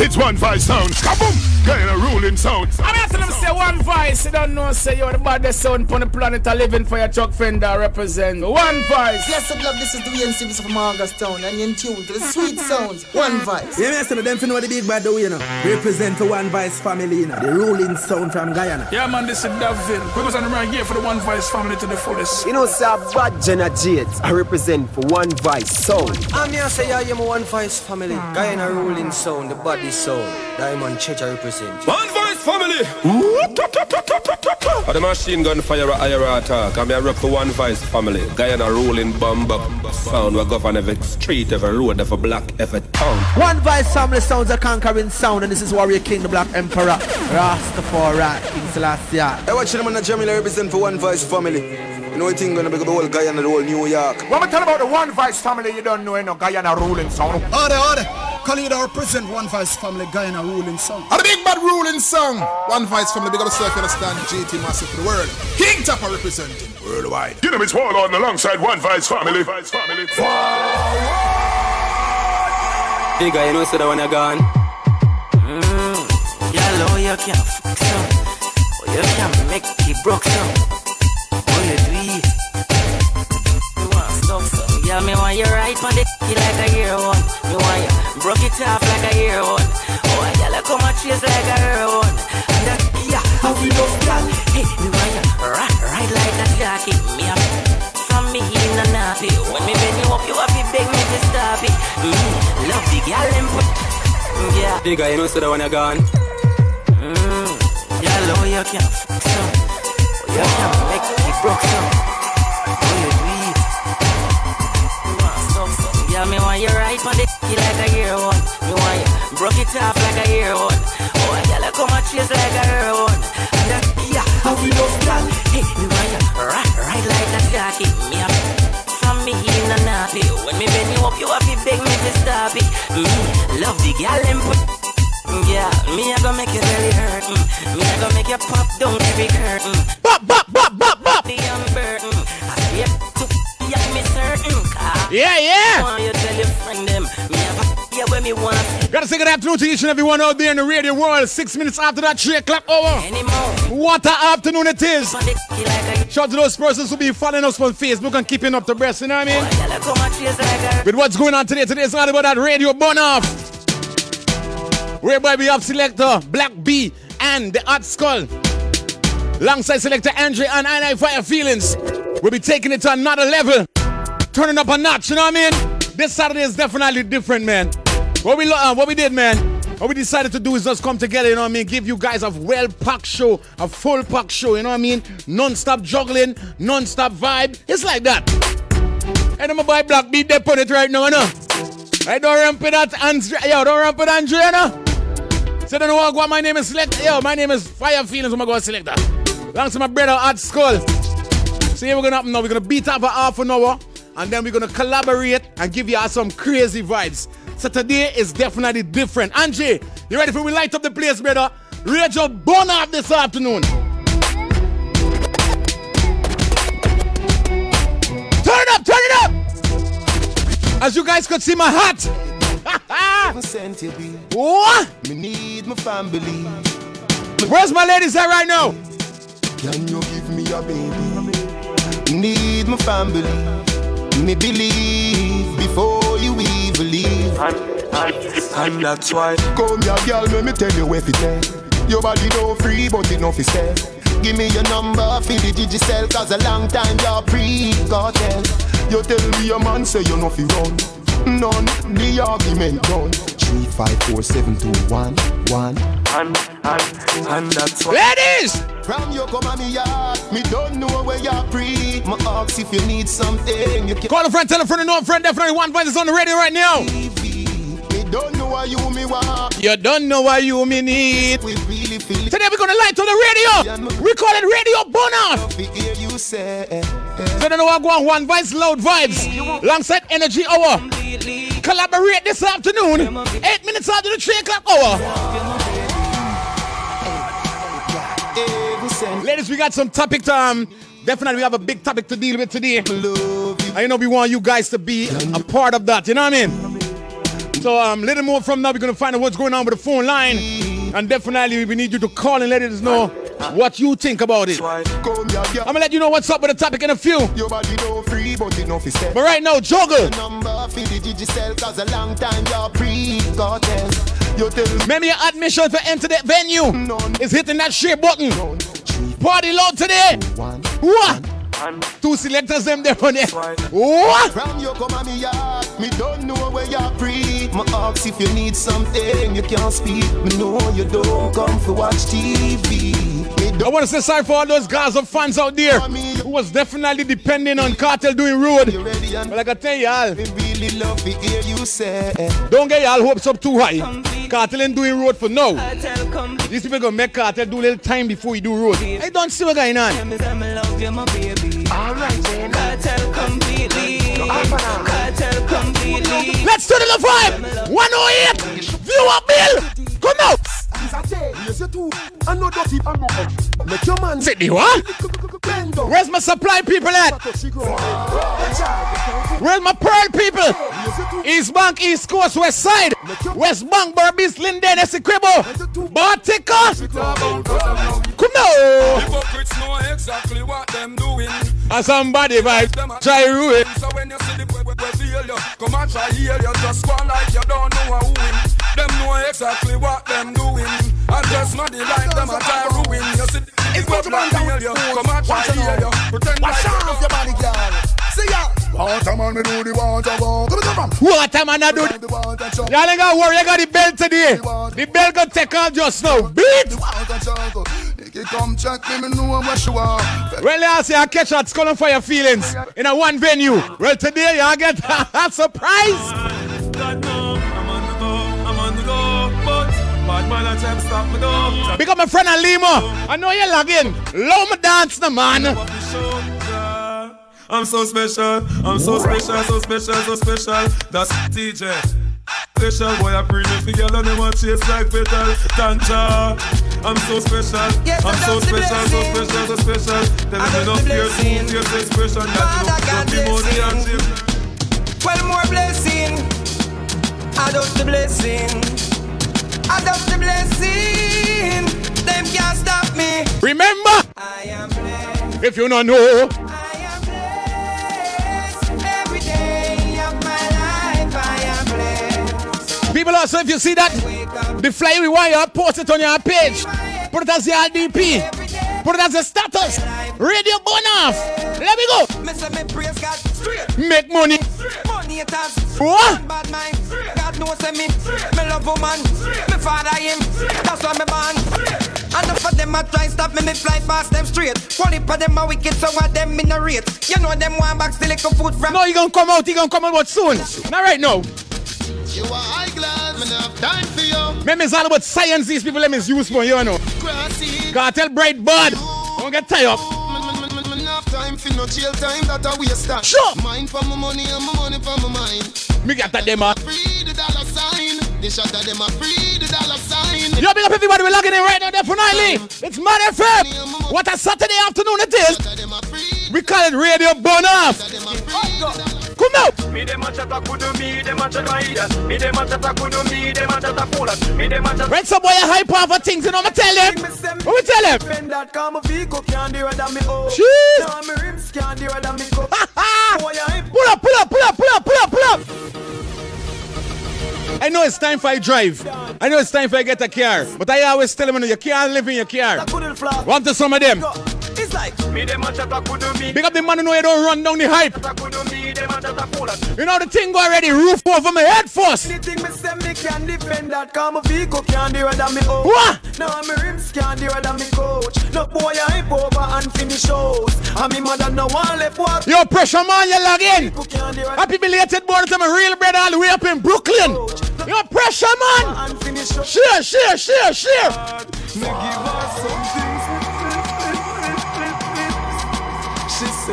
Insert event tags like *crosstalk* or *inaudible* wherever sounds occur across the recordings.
It's one five sound. Kaboom! Kind of ruling sound. And after them say one voice, you don't know, say you're the baddest sound on the planet are living for your Chuck Fenda represent. One voice. Yes, of love, this is the Wayne Stevens from Augustown, and you're in tune to the sweet sounds. One voice. Yeah, man, them for know the big bad though, you know. Represent for One Voice family, you know. The ruling sound from Guyana. Yeah, man, this is David. We go on right here for the One Voice family to the fullest. You know, sir, bad Jenna Jades. I represent for One Voice sound. I'm here say yeah, I'm a One Voice family. Guyana ruling sound, the body sound. Diamond Church I represent. One Voice family. Are the machine gun fire at IRA attack. I'm here for One Voice family. Guyana ruling bomb up sound. We govern every street, every road, every block, every town. One Voice family sounds a conquering sound, and this is Warrior King, the Black Emperor. Rastafari, King Selassie. Hey, watch them on the Jamila represent for One Voice family. You know what thing gonna be the whole Guyana, the whole New York. When we tell about the One Voice family, you don't know any Guyana ruling sound. Order, order. Khalid represent One Voice family, Guyana ruling song. And the big bad ruling song. One Voice family, big up yourself, you understand? GT massive for the world. King Tapper representing worldwide. You know it's war on alongside One Voice family. Voice family. Big guy, you know, so that when you're gone. Mm, yeah, low, you can fuck some. Oh, you can't make it broke some. Oh, you do it. You want stuff some. Yeah, me want you right on the like a year one. Me want you broke it off like a year one. Oh, yeah, like come and chase like a year one. And that, yeah, how we love girl. Hey, me want you right, right like a jockey. Me up from me in a nappy. When me bend you up, you have to beg me to stop it. Mm, love the girl and put, yeah. Big guy, you know, so that when you're gone. Mm, yeah, low, you can fuck some. Oh, you can't make it broke some. Want you right on the *laughs* like a year one. Me want you broke it off like a year one. Oh, yeah, like come and chase like a year one. And that, yeah, how we love girl. Hey, me want you right, right like a jockey. Me up from me in a nappy. When me bend you up, you have to beg me to stop it. Mm, love the girl and put. Yeah, me I gonna make you belly hurt. Mm. Me I gonna make you pop down every curtain. Bop, bop, bop, bop, bop. The unburden. I swear to yeah. Yeah. Gotta say good afternoon to each and everyone out there in the radio world. Six minutes after that, three o'clock. Anymore. What a afternoon it is. Shout out to those persons who be following us on Facebook and keeping up the breast, you know what I mean? With what's going on today, today is all about that radio burn off. Whereby we have selector Black B and the Art Skull. Alongside selector Andre and I Fire Feelings. We'll be taking it to another level. Turning up a notch, you know what I mean? This Saturday is definitely different, man. What we uh, what we did, man. What we decided to do is just come together, you know what I mean? Give you guys a well-packed show, a full-packed show, you know what I mean? Non-stop juggling, non-stop vibe. It's like that. And I'm a buy Black beat they put it right now, you know? I don't ramp it at yo, don't ramp it Andre, you know? So then what, what my name is Select, yo, my name is Fire Feelings, I'm gonna go select that. Thanks to my brother Hot Skull. So here we're gonna happen now, we're gonna beat up for half an hour, and then we're gonna collaborate and give you all some crazy vibes. So today is definitely different. Angie, you ready for we light up the place, brother? Radio burn this afternoon. Turn it up, turn it up! As you guys could see my hat. sent you be. what? Me need my family. Where's my ladies at right now? Can you give me a baby? Need my family. Me believe before you even leave. And that's why. Come here, girl, let me tell you if it is. Your body don't free, but enough is stay. Give me your number for the digicel, cause a long time you're pre-cartel. You tell me your man say you know fi run. None, the argument done. Three, five, four, seven, two, one, one. And, and, and that's why. Ladies! From you come me yard, me don't know where you're pre. My ask if you need something, you can Call a friend, tell a friend, and know a friend. Definitely one voice is on the radio right now. Me don't know why you me want. You don't know why you me need. We really feel it. Today we're gonna light on the radio. We call it Radio Bono. We hear you say. So then we're going one voice, loud vibes. Alongside Energy Hour. Collaborate this afternoon. Eight minutes after the three o'clock hour. Ladies, we got some topic time. Definitely, we have a big topic to deal with today. I know we want you guys to be a part of that. You know what I mean? So um, a little more from now, we're gonna find out what's going on with the phone line, and definitely we need you to call and let us know what you think about it. I'm gonna let you know what's up with the topic in a few. Your body no free, but it no fi step. But right now, juggle. Number fi the cause a long time you're pre-cartel. You tell me Remember your admission to enter that venue is hitting that share button. Party loud today. What? Two selectors them there on there. What? From you come me don't know where you're free. My ask if you need something, you can't speak. Me know you don't come for watch TV. I want to say sorry for all those guys of fans out there who was definitely depending on Kartel doing rude. But like I tell y'all, really love to hear you say. don't get y'all hopes up too high. Kartel ain't doing road for now. These people gonna make Kartel do a little time before we do road. I don't see what going on. Alright then. Kartel completely. Kartel completely. Let's turn the vibe. 108. Viewer bill. Come out. Make your man Sit the what? Where's my supply people at? Where's my pearl people? East Bank, East Coast, West Side. West Bank, Berbice, Linden, Essequibo. Bartica. Come now. Hypocrites know exactly what them doing. And somebody vibe. Try ruin. So when you see the way we feel you, come and try heal you. Just go like you don't know who win. Them know exactly what them doing. And just muddy like them and try ruin. You see the It's what you want to feel you. Come and try heal you. Pretend Wash like off your body, girl. See ya. Water man, me do the water walk. Come come on. What I do? The water chop. Y'all ain't gotta worry, I got the bell today. The bell gonna take off just now. Beat! Water chop. You come check me, me know what you want. Well, I say I catch at Skull and Fire feelings in a one venue. Well, today y'all get *laughs* a surprise. God no, I'm on the go, I'm on the go, but bad man I stop me though. Big up my friend Alimo. I know you're logging. Love me dance, the man. I'm so special, I'm so special, so special, so special. That's TJ. Special boy, I bring it together, they want chase like petal. Tanja, I'm so special, I'm so special, so special, so special. Tell me no fear, two fear, expression. That you don't be more than active. Well, more blessing. I don't the blessing. I don't the blessing. Them can't stop me. Remember, I am blessed. if you don't know, people also, if you see that, the fly we wire, post it on your page. Put it as your RDP. Put it as a status. Radio burn off. Let me go. Me say me praise God straight. Make money. Money it has. What? Bad mind. God knows say me. Me love woman. Me father him. That's why me born. Enough of them a try stop me, me fly past them straight. One heap of them a wicked, so what them in a rate. You know them want back still little food from. No, he gonna come out. He gonna come out soon. Not right now. You are high glass, me have time for you. Remember, it's all about science. These people let me use for you know. Grassy. Cartel bright bud. Don't get tired up. Time for no jail time that a waste time. Sure. Mine for my money and my money for my mind. Me get that them. Free the dollar sign. The shot of them free the dollar sign. Yo, big up everybody. We're logging in right now. Definitely. It's Mad FM. What a Saturday afternoon it is. We call it Radio Burn Off. Oh, Come out. Me a chatta kudu, me a chatta. Me a chatta kudu, me a chatta fool. Me a chatta. Red some boy a hype off for things, you know. Me tell. What we tell them? Bend that car, my vehicle can't do it me oh. Jeez. Now my rims can't do it me go. Boy, I Pull up, pull up, pull up, pull up, pull up, pull up. I know it's time for a drive. I know it's time for you get a car. But I always tell them, you can't live in your car. Want to some of them. It's like Me dem a chatta kudu, me Big up the man who know you don't run down the hype. chatta kudu, me dem a chatta fool. You know the thing go already, roof over my head first. anything me say me can defend that car, my vehicle can't do than me oh. What? Now my rims can't do than me coach. No boy, I ain't over and finish shows. And me mother no one left walk. Yo, pressure man, you log in. Can't do it Happy belated birthday to my real brother all the way up in Brooklyn. Yo, pressure man. and finish shows. Share, share, share, share. Me give. She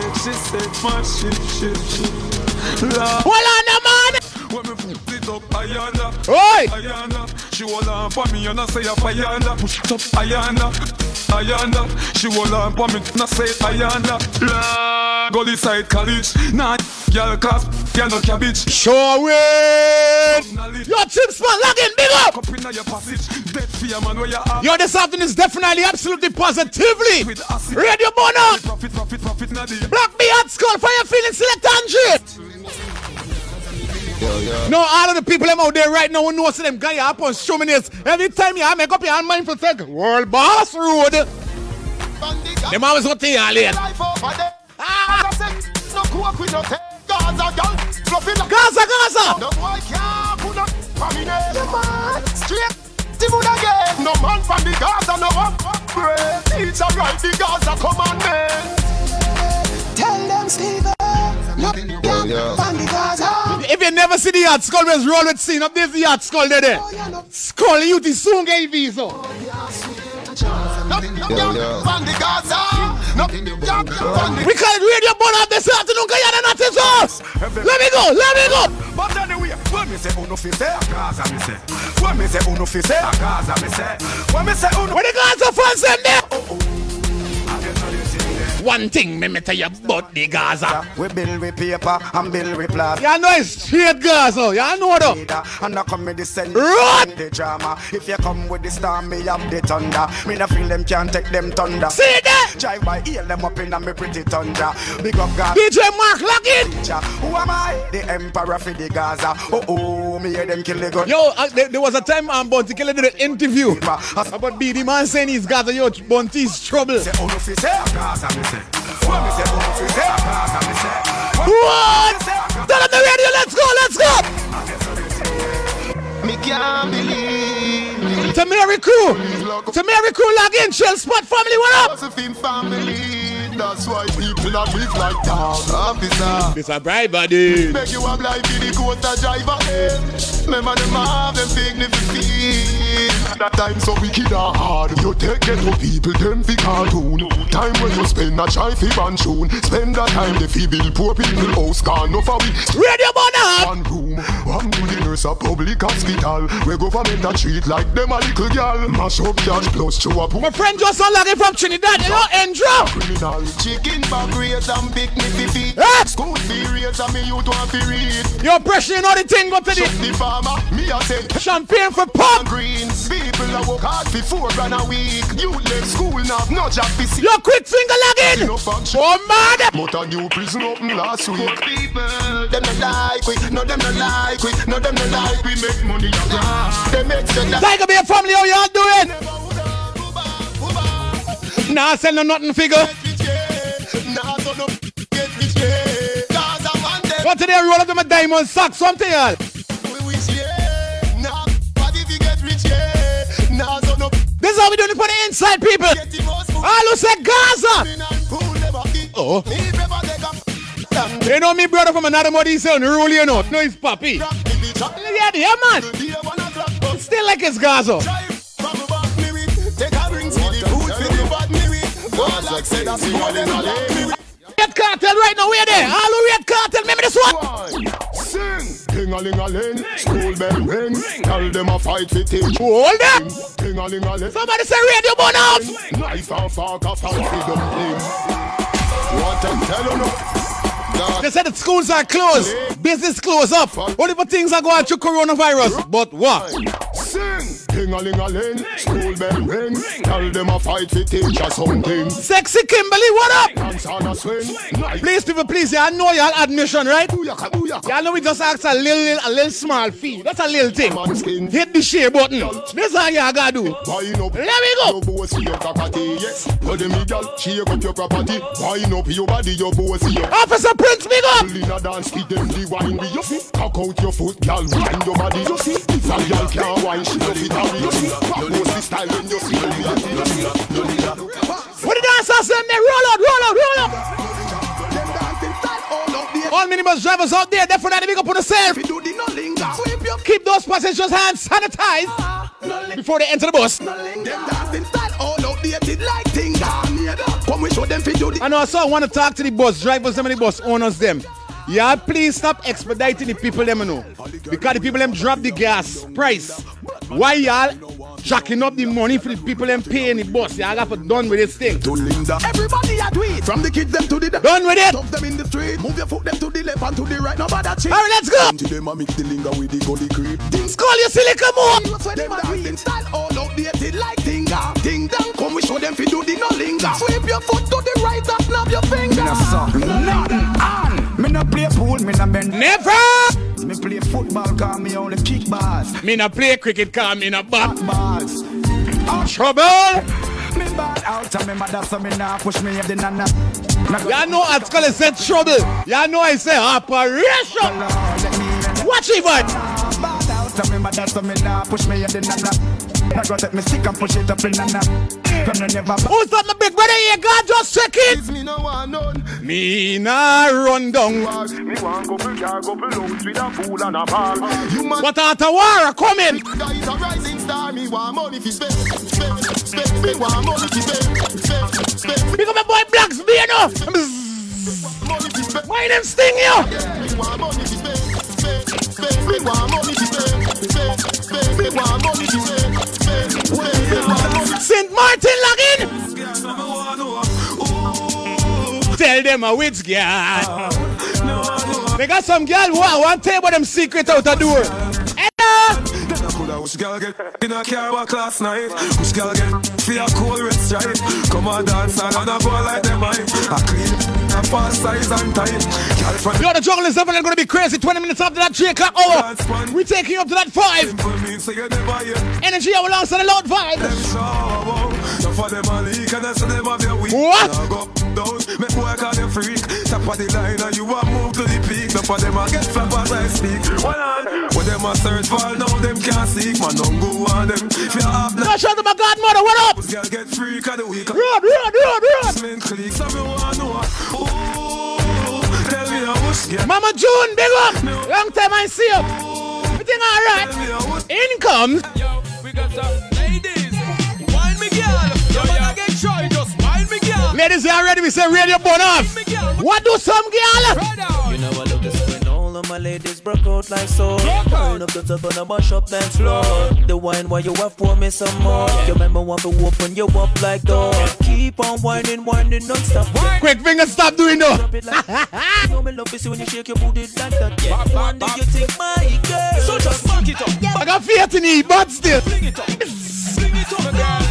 said, she said, my shit, shit, shit. Lord. Hold on, now, man. When me put it up, Ayana. Oi. Ayana. She hold on for me and I say, Ayana. Push it up, Ayana. Ayana. She hold on for me and I say, Ayana. Lord. Go this side college. Nah, girl cause you no cabbage. Show it. Yo, Chip Spot, log in, big up. Up inna your passage, dead fear man where you are. Yo, this afternoon is definitely, absolutely, positively. Radio Bono. Profit, profit, profit, the. Black B hot skull, fire feeling select Andre. No, all of the people them out there right now who know see them guy up on show me this. Every time you make up your hand mindful take World Boss Road. Them always go to you late. Ah! Gaza, Gaza. No boy can't put up for me name. Man straight. The moon again. No man from the Gaza, no one pray. Teacher write the Gaza commandment. Tell them Steve. Uh, no yeah. from the Gaza. You never see the yacht skull, let's roll with scene up. There's the yacht skull there. there. Skull soon get visa. No, no, from the Gaza. No, no, no, from the We call it radio burn up this afternoon. Guyana nothing sauce. Let me go. Let me go. But anyway, when me say oh, uno fi say eh, a Gaza me say. When me say oh, uno fi say eh, a Gaza me say. When me say oh, uno. When the Gaza fans them there. One thing me me tell you about the Gaza. We build with paper and build with plastic. Y'all know it's straight Gaza. Y'all know though. And I come with the send Run! the drama. If you come with the storm, me have the thunder. Me no feel them can't take them thunder. See that? Drive by, heal them up in a me pretty thunder. Big up God. DJ Mark lock in. Who am I? The emperor for the Gaza. Oh oh, me hear them kill the gun. Yo, uh, there, there was a time um, Bounty Killer did an interview about BD man saying he's Gaza. Yo, Bounty's trouble. Say uno fi say a Gaza me say. When me say uno fi say Gaza me say. What? Tell them the radio. Let's go. Let's go. Me can't believe. To Mary Crew. To Mary Crew log in. Chill Spot family. What up? Josephine family. That's why people not live like down officer. This a bribe body. Make you a blind for the quota driver head. Remember them have them feet. That time so wicked and hard. You take ghetto people, them fi cartoon. Time when you spend a try fi ban tune. Spend that time the fi bill poor people house gone no for we. Radio Bono. One room, one to the nurse a public hospital. Where government a treat like them a little girl. Mash up cash plus to a My friend just unlocked from Trinidad. You know, Andrew. criminal. Chicken back raise and big nippy feet. Ah! School fee raise and me youth want fi read. Yo, pressure, you know the thing. Go to Shut the the farmer, me a say champagne for pop. Greens. People a work hard for four grand a week. You left school now, no job fi see. Yo, quick finger log in. No function. Oh, man. But a new prison open last week. People, them no like we, no them no like we, no them no like we make money a grass. They make the Tiger Bear family, how y'all doing? Nah, sell no nothing figure. Nah, so no get rich, yeah. Cause I. What today, roll up them a diamond sack, something y'all. We wish, yeah. Nah, but if you get rich, yeah. Nah, so no This is how we doing it for the inside people. get the most. All who say Gaza. Who never eat. Oh. You know me brother from another mother, he's saying, rule you know. No, the truck. Yeah, yeah, man. Still like it's Gaza. The the the. Red cartel right now, we're there. All who red cartel, remember this one? Sing, ding a ling a ling, school bell ring. Tell them a fight for teach. Hold them. Ding a ling a ling, Somebody say radio burn off. knife and fork a fancy dumpling. What I'm telling you, They said that schools are closed, business closed up. Only for things are going through coronavirus. But what? Ding a ling a ling, school bell ring. Tell them a fight for teach or something. Sexy Kimberly, what up? Dance on a swing. Please, people, please, y'all know y'all admission, right? Booyaka, booyaka. Y'all know we just ask a little, a little small fee. That's a little thing. Hit the share button. This is how y'all gotta do. Wine up. Let me go. Your bossy your property, yes. Tell them girl, shake up your property. Wine up your body, your bossy your. Officer Prince, big up. In a dance, feed them the wine you see. Cock out your foot, girl, wind your body. You see, if a girl can't wine, she love it how you see. Pop bossy style when. What the dancers them there? Roll out, roll out, roll out. All minibus drivers out there, definitely big up on yourself. Keep those passengers' hands sanitized before they enter the bus. And also, I want to talk to the bus drivers them and the bus owners them. Yeah, please stop expediting the people them you know. Because the people them drop the gas price. Why y'all jacking up the money for the people and paying the boss. Yeah, I got to done with this thing. To Linda. Everybody a do it. From the kids them to the Done with it. Stop them in the street. Move your foot them to the left and to the right. Nobody cheat. All right, let's go. Until them a mix the linga with the gully creep. Things call you silly, come on. Them a do it. Style all outdated like Tinga. Ding dong, come we show them fi do the no linger. Sweep your foot to the right and snap your finger. Me no suck nothing on. Me no play pool, me no bend. Never. Me play football, cause me only kick balls. Me no play cricket, cause me no bat. Balls. Trouble. Me bad out and me mother so me nah push me if the nana. Y'all know at school said trouble. Y'all know I say operation. Watch it, bud. Bad out and me mother so me nah push me if the nana. Not gonna take me stick and push it up in nana. From the never. Who's that, my big brother here? God, just check it. Me no want none. Me nah run down. Me want go for car, go for lunch with a fool and a ball. You man. What out of war coming? Guys a rising star. Me want money fi spend, spend, spend. Me want money fi spend, spend, spend. Big up my boy Blacks, be you know. Money fi spend. Why them sting you? Me want money fi spend, spend, spend. Me want money fi spend, spend, spend. Me want money fi spend, St. Martin login. Tell them a which girl. They got some girl who I want to tell about them secret out the door. Hello. Which girl get in a car walk last night? Which girl get for a cool red stripe? Come on dance and on a go like them mine. A clean, a fast size and tight. Girl from Yo, the jungle is definitely gonna be crazy. 20 minutes after that 3 o'clock hour. We taking you up to that 5. simple means so you never hear Energy hour alongside the loud vibe. Them show. So for them a leak and that's them have your week. What? Now go down, make boy call you freak. Top of the line and you a move to the peak. So for them a get flap as I speak. Hold on. When them a search for now them can't seek. Man don't go on them. If you have No, shout out to my godmother. What up? Girl get freak of the week. Run, run, run, run. Men click, so me want know. Ooh, tell me how much get. Mama June, big up. Long time I see you. Everything alright. Tell me how much. Income. Yo, we got some Ladies, you already? We say radio burn off. What do some girl? You know I love this when all of my ladies broke out like so. Turn up the top and I mash up dance floor. The wine while you have pour me some more. You remember want to open you up like door. Keep on whining, whining non-stop. Quick finger, stop doing it like *laughs* you know me love to see when you shake your booty like that. Yeah. One day you think my girl. So just fuck it up. I got faith in you, but still. Fling it up. Fling it up, girl.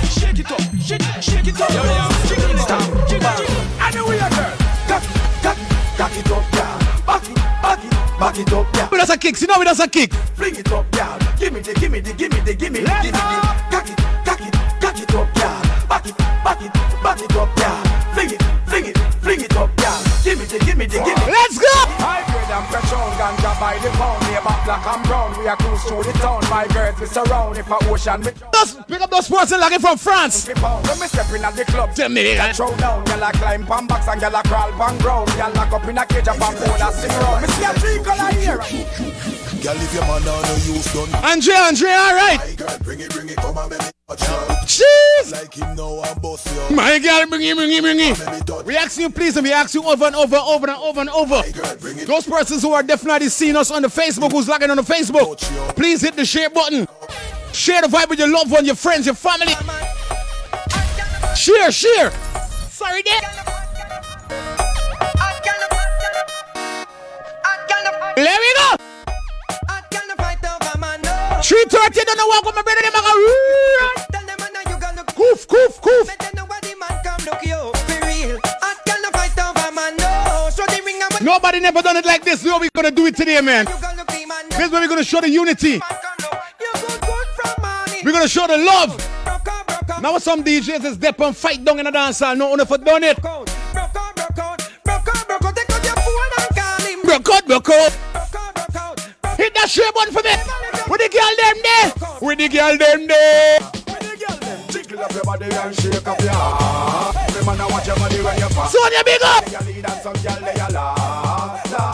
Shake it up. Shake it, up. Yo, yo. Shake it up. Shake it. Anyway, girl. Cock, cock, cock it up, girl. Back it, back it, back it up, girl. We does a kick. See now we does a kick. Fling it up, girl. Give me the, give me the, give me the, give me the, give me the. Cock it, cock it, cock it up, girl. Back it, back it, back it up, girl. Fling it, fling it, fling it up, girl. Give me the, give me the, give me. Let's go. Hybrid and petrol, ganja by the pound. Neighbor black and brown. We are cruise through the town. My girls we surround. If a ocean we Just pick up those sports and looking from France. When me stepping at the club. Tell me that. Throw down, gyal a climb pan box and gyal a crawl pan ground. Gyal lock up in a cage up and a sing round. Me see a three color here. Girl, if your man down no use done. Andre, Andre, all right. My girl, bring it, bring it, come and make me touch you. Jeez. Like him now and you. My girl, bring it, bring it, bring it. Me We ask you, please, and we ask you over and over, over and over and over. girl, bring it. Those persons who are definitely seeing us on the Facebook, who's logging on the Facebook, please hit the share button. Share the vibe with your loved one, your friends, your family. Share, share. Sorry, there. There we go. 330, don't know what my brother, them a go. Coof, coof, coof. Nobody never done it like this. How we gonna do it today, man? This is where we're gonna show the unity. We're gonna show the love. Now some DJs is dep and fight down in the dance hall. No one for done it. Broke out, broke out. Hit that share button for me. With the girl them there. With the girl them there. Jiggle up your body and shake up your heart. Every man I watch your body when you pass. Sonia, big up. You lead and some girl they a la la.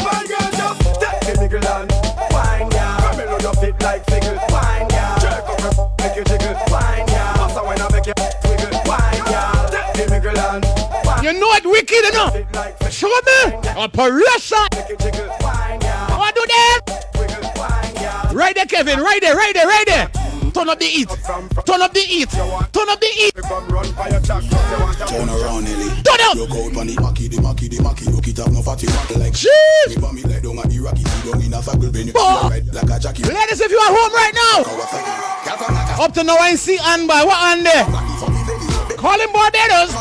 My girl just take the niggle and wine ya. Come me know your fit like figgle. Wine ya. Jerk up your f- make you jiggle. Wine ya. Pass a wine and make you wiggle. Wine ya. Take the niggle and wine You know it wicked enough. fit like figgle. Show me. Operation. Make you jiggle. Wine ya. What do that? Wiggle. Wine ya. Right there, Kevin. Right there, right there, right there. Turn up the heat. Turn up the heat. Turn up the heat. Turn around, Ellie. Turn up. Look out on the Maki, the Maki, the Maki. Look it up, no fatty Maki like. Jeez. Me me like down at the Rocky. See down in a benny. Oh. Ride like a Jackie. Ladies, if you are home right now, up to now I see Ann by what on there? Call him Barbados.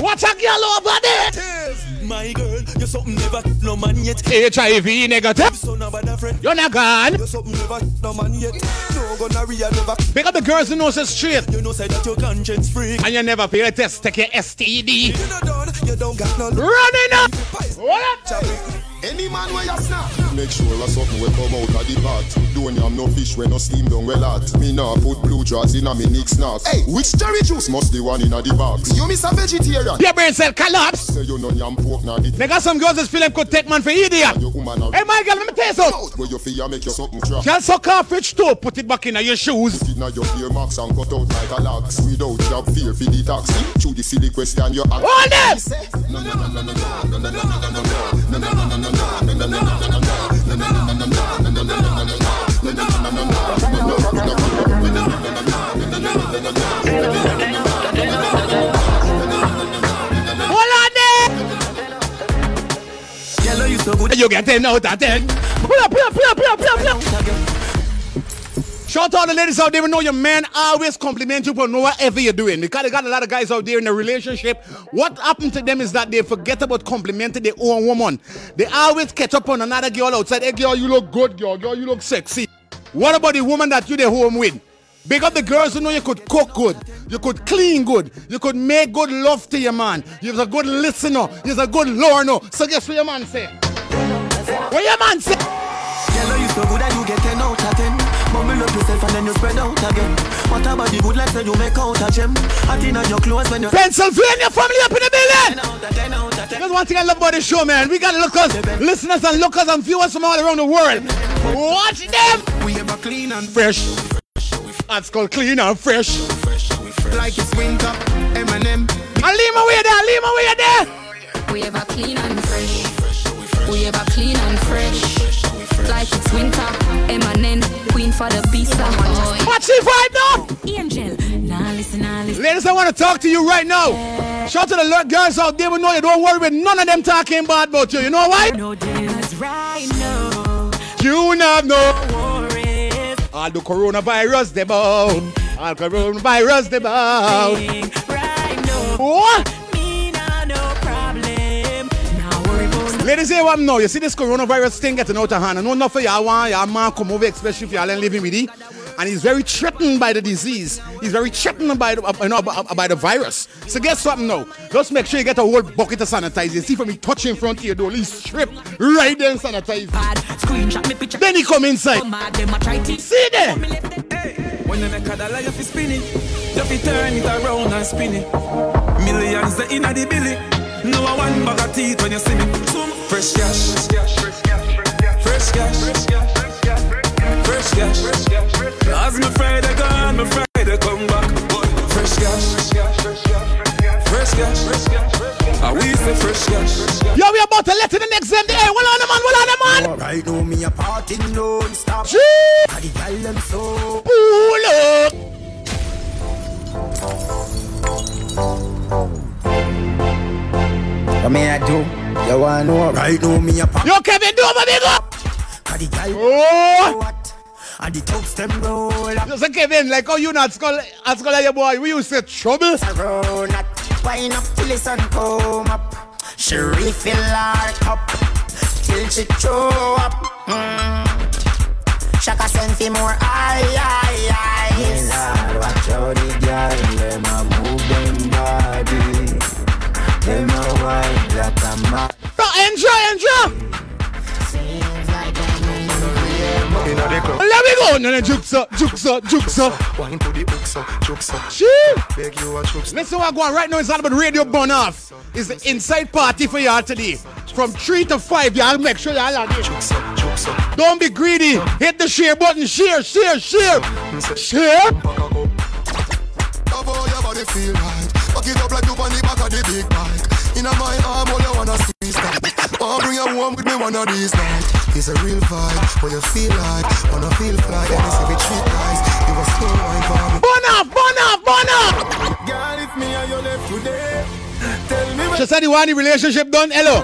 Watch a girl over there. My girl, you're something never no man yet. HIV negative. Son of a friend. You're not gone. You're something never no man yet. No gonorrhea never. Pick up the girls who know it's straight. You know say that your conscience free. And you never pay a test, take your STD. You not done. You don't got no. Running up. What? Any man where you snap Make sure a something will come out of the pot Don't yam no fish when no steam down well hot Me nah put blue jaws in a me Nick snacks Hey, which cherry juice must the one in a the box? You miss a vegetarian Your brain cell collapse. Say you no yam pork nah the They got some girls that feel them could take man for idiot. Your Hey, my girl, let me tell you something. Where you feel you make you something trap Girl, suck off rich too. put it back in your shoes. Put it in your ear marks and cut out like a lax Without job fear for the tax Through the silly question you ask Hold them. No, no, no, no, no, no, no, no, no, no, no, no, no, no, no, no, no, no, no, there. Eh. You get 10 out of 10. Pull up, pull up, pull up, pull up, pull up, pull up. Shout out to the ladies out there who know your man always compliment you for whatever you're doing. Because they got a lot of guys out there in a relationship. What happened to them is that they forget about complimenting their own woman. They always catch up on another girl outside. Hey girl, you look good, girl. Girl, you look sexy. What about the woman that you the home with? Up the girls who know you could cook good, you could clean good, you could make good love to your man. You're a good listener, you're a good learner. So guess what your man say? What your man say? Yourself and then you spread out again. What about the good life that you make out a gem? Hot in your clothes when you Pennsylvania family up in the building. 10 out of 10 out of 10. That's one thing I love about this show, man. We got lookers, listeners, and lookers and viewers from all around the world. Watch them. We ever clean and Fresh. That's called clean and fresh. like it's winter. Eminem. And leave my way there, leave my way there. We ever clean and fresh. We ever clean and fresh. Like it's winter. Eminem, queen for the beast. Watch the vibe now. Angel, nah listen, nah listen. Ladies, I want to talk to you right now. Shout to the girls out there who know you don't worry with none of them talking bad about you. You know why? No deals right now. You not know. Worries All the coronavirus they bound. All coronavirus they bound. right now. What? Ladies, hear what I know. You see this coronavirus thing getting out of hand. I know enough of y'all want y'all man come over, especially if y'all ain't living with it. And he's very threatened by the disease. He's very threatened by the, uh, you know, by, by the virus. So guess something now. Just make sure you get a whole bucket of sanitizer. You see from me touching in front of your door, he's strip right there and sanitize. bad. Screenshot. Then he come inside. Come mad, them a try to See there? Me. When you make a dollar, you fi spin it. You fi turn it around and spin it. Millions they inna the billy. No a one bag of teeth when you see me. Some fresh cash. Fresh cash. Fresh cash. Fresh cash. Fresh cash. As me Friday gone, me Friday come back. Fresh cash. Fresh gas, fresh cash. Ah, we say fresh cash. Yo, we about to let in the next MD. Hey, hold on, the man, hold on, the man. Right now me a party non-stop Gee, And the girl them so pull up. What me I do? You wanna know? Right now me a party Yo, Kevin, do my big up. And the girl Oh. what? And the thugs them roll up You say, Kevin, like how you not skull, at skull your boy, we used to trouble. around that Wine up till the sun come up She refill her cup Till she throw up mm. Shaka send for more aye aye aye Lord, watch how the girl Them a move them body Them a wine like a mad No, enjoy, enjoy. Seems like them in Inna the Let me go. No, no, jukes up, jukes up, jukes up. wine to the hooks up, jokes up. Gee. Beg you a chups. Listen what going right now. It's all about radio burn off. It's the inside party for y'all today. From 3 to 5, y'all make sure y'all are there. Jokes up, jokes up. Don't be greedy. Hit the share button. Share, share, share. Share. Love your body feel right Back it up like you on the back of the big bike Inna my arm, all you wanna squeeze that Oh, bring bring you home with me one of these nights. It's a real vibe, what you feel like, wanna feel fly, and it's every treat nice. You a slow wine for me. Burn up, burn up, burn up. Girl, if me and you left today, tell me She said you want the relationship done. Hello.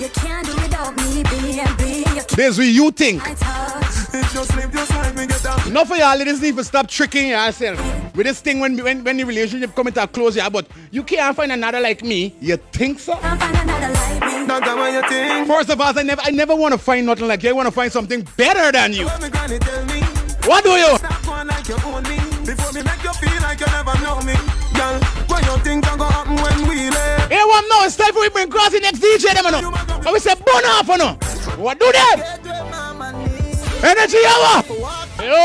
You can't do without me, baby. You This what you think. If you sleep just like me, get down. Enough of y'all ladies need to stop tricking yourself with this thing when when, when the relationship come to a close, yeah, but you can't find another like me. You think so? Not that what you think. First of all, I never I never want to find nothing like you. I want to find something better than you. What me granny tell me? What do you? Stop going like you own me. Before me make you feel like you never know me. Girl, what you think can go happen when we left? Hey, one now, it's time for we bring cross the next DJ them know. And we say burn off or no. What do that? Energy hour. Yo!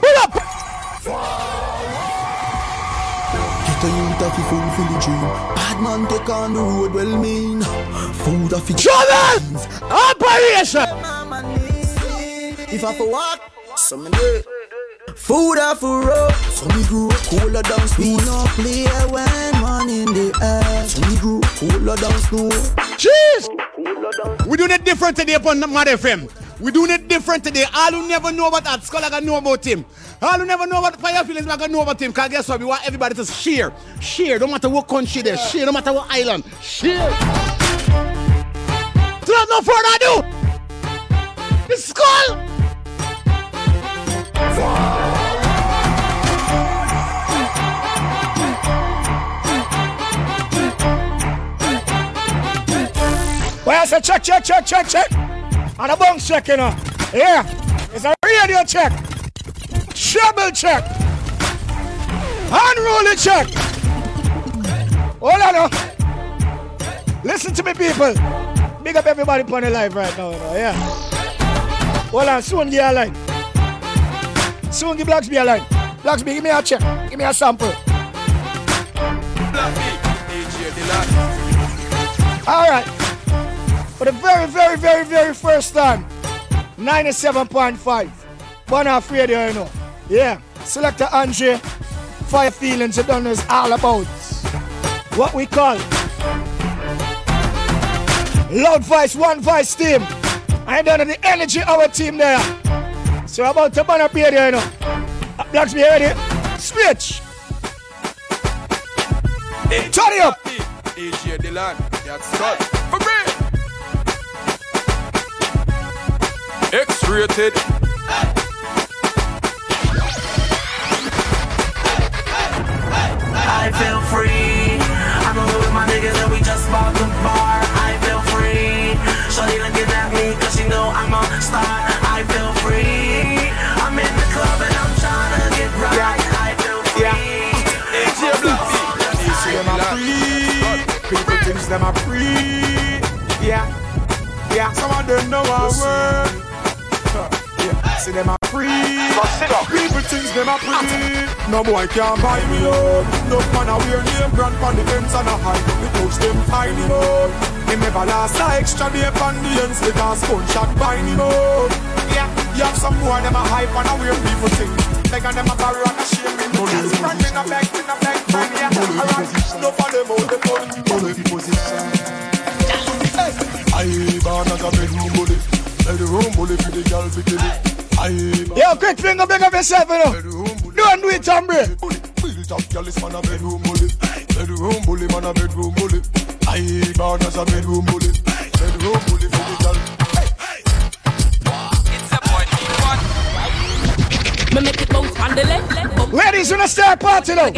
Pull up. Get a youth of fulfill the dream. Bad man take on the road well mean. Food of it. Trouble! Operation! If I for what? Some day. Food off for road. So we grew up cooler down snow. We no play when man in the air. So me grew up cooler down snow. Jeez! We doing it different today upon Mad FM. We doing it different today. All who never know about that scholar gonna know about him. All who never know about fire feelings gonna know about him. Cause guess what? We want everybody to share. Share. No matter what country they share. No matter what island. Share. So that's no further ado. The skull. Well, I say check, check, check, check, check. And a bounce check, you know. Yeah. It's a radio check. Treble check. Unruly check. Hold on now. Listen to me, people. Big up everybody on the live right now, you know, yeah. Hold on, soon give a line. Soon give Blacksby a line. Blacksby, give me a check. Give me a sample. All right. For the very, very, very, very first time, 97.5. One off radio, you know. Yeah. Selector Andre, Fire Feelings, you don't know is all about what we call Loud Voice, One Voice team. I done the energy of our team there. So about to burn up here, you know. Uh, Blacks be ready. Switch. Turn it up. AJ Dylan, that's good. For free. X-rated. I feel free. I'm over with my niggas and we just bought the bar. I feel free. Shorty looking at me cause she know I'm a star. I feel free. Thinks them a free. Yeah. Yeah. Some of them know our word. Yeah. See them a free. People thinks them a free. No boy can buy me up. No man a wear name brand on the fence and a hide. The touch them find him up. Him never last a extra day on the ends because gunshot bind him up. Yeah. You have some more them a hype and a weird people. Like and them a borrow and a shame me. Money front in a back in a back man. Yeah. Alright. No for them out the phone. Money position. I born as a bedroom bully. Bedroom bully for the girl for kill it. I Yo, quick finger, big up yourself, you know. Don't do it, Tombre. built up girl is man a bedroom bully. Bedroom bully man a bedroom bully. I born as a bedroom bully. Bedroom bully for the girl. Me make it bounce on the left, left. Up. Ladies, when I start party now,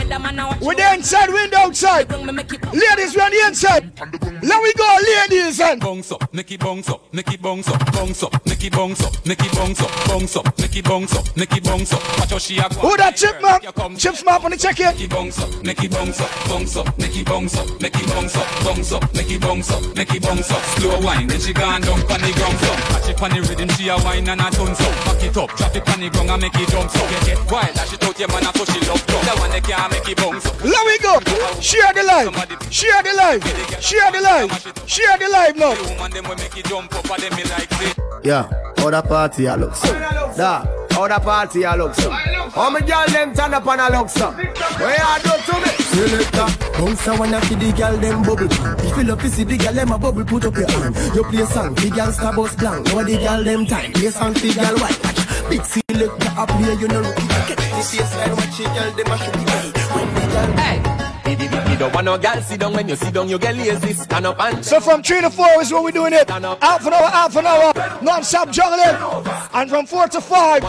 we're the inside, we're the outside. Ladies, we're on the inside. Let we go, ladies. And bounce up, it bounce up, it bounce up, bounce up, it bounce up, it bounce up, bounce up, it bounce up, it bounce up. Watch how she a go. Who that chip man? Chip smart on the check in. It bounce up, it bounce up, bounce up, it bounce up, it bounce up, bounce up, it bounce up, it bounce up. Slow wine, then she gone down on the ground so. Catch it on the rhythm, she a wine and a tone so. Back it up, drop it on the ground and make it jump so. Get get wild, dash it out your man and so she love drum. That one they can't make it bounce up. Let we go. Share the live. Share the live. Share the live. Share the live now. Woman them will make it jump up and them me like it. Yeah, how the party I look so. Da, how the party I look so. How me girl them turn up on a look some? Where you do to me? Selector, bounce a wanna see the girl them bubble. If you love to see the girl them a bubble, put up your hand. You play song, the girl star bus blank. Now the girl them time, play song, the girl white. Watch, big selector a play, you know rookie. Get this yes, watch the girl them a shoot the. When the girl, hey. You don't want no girl sit down when you sit down, you get lazy. Stand up and So from three to four is when we're doing it. Half an hour, half an hour, non-stop juggling. And from four to five,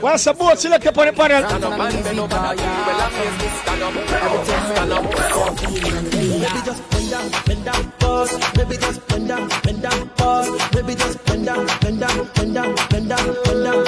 once the boat select up on the panel. stand up and bend over. Well, I. Stand up, stand up. Baby just bend down, bend down, pause. Baby just bend down, bend down, pause. Baby just bend down, bend down, bend down, bend down, bend down,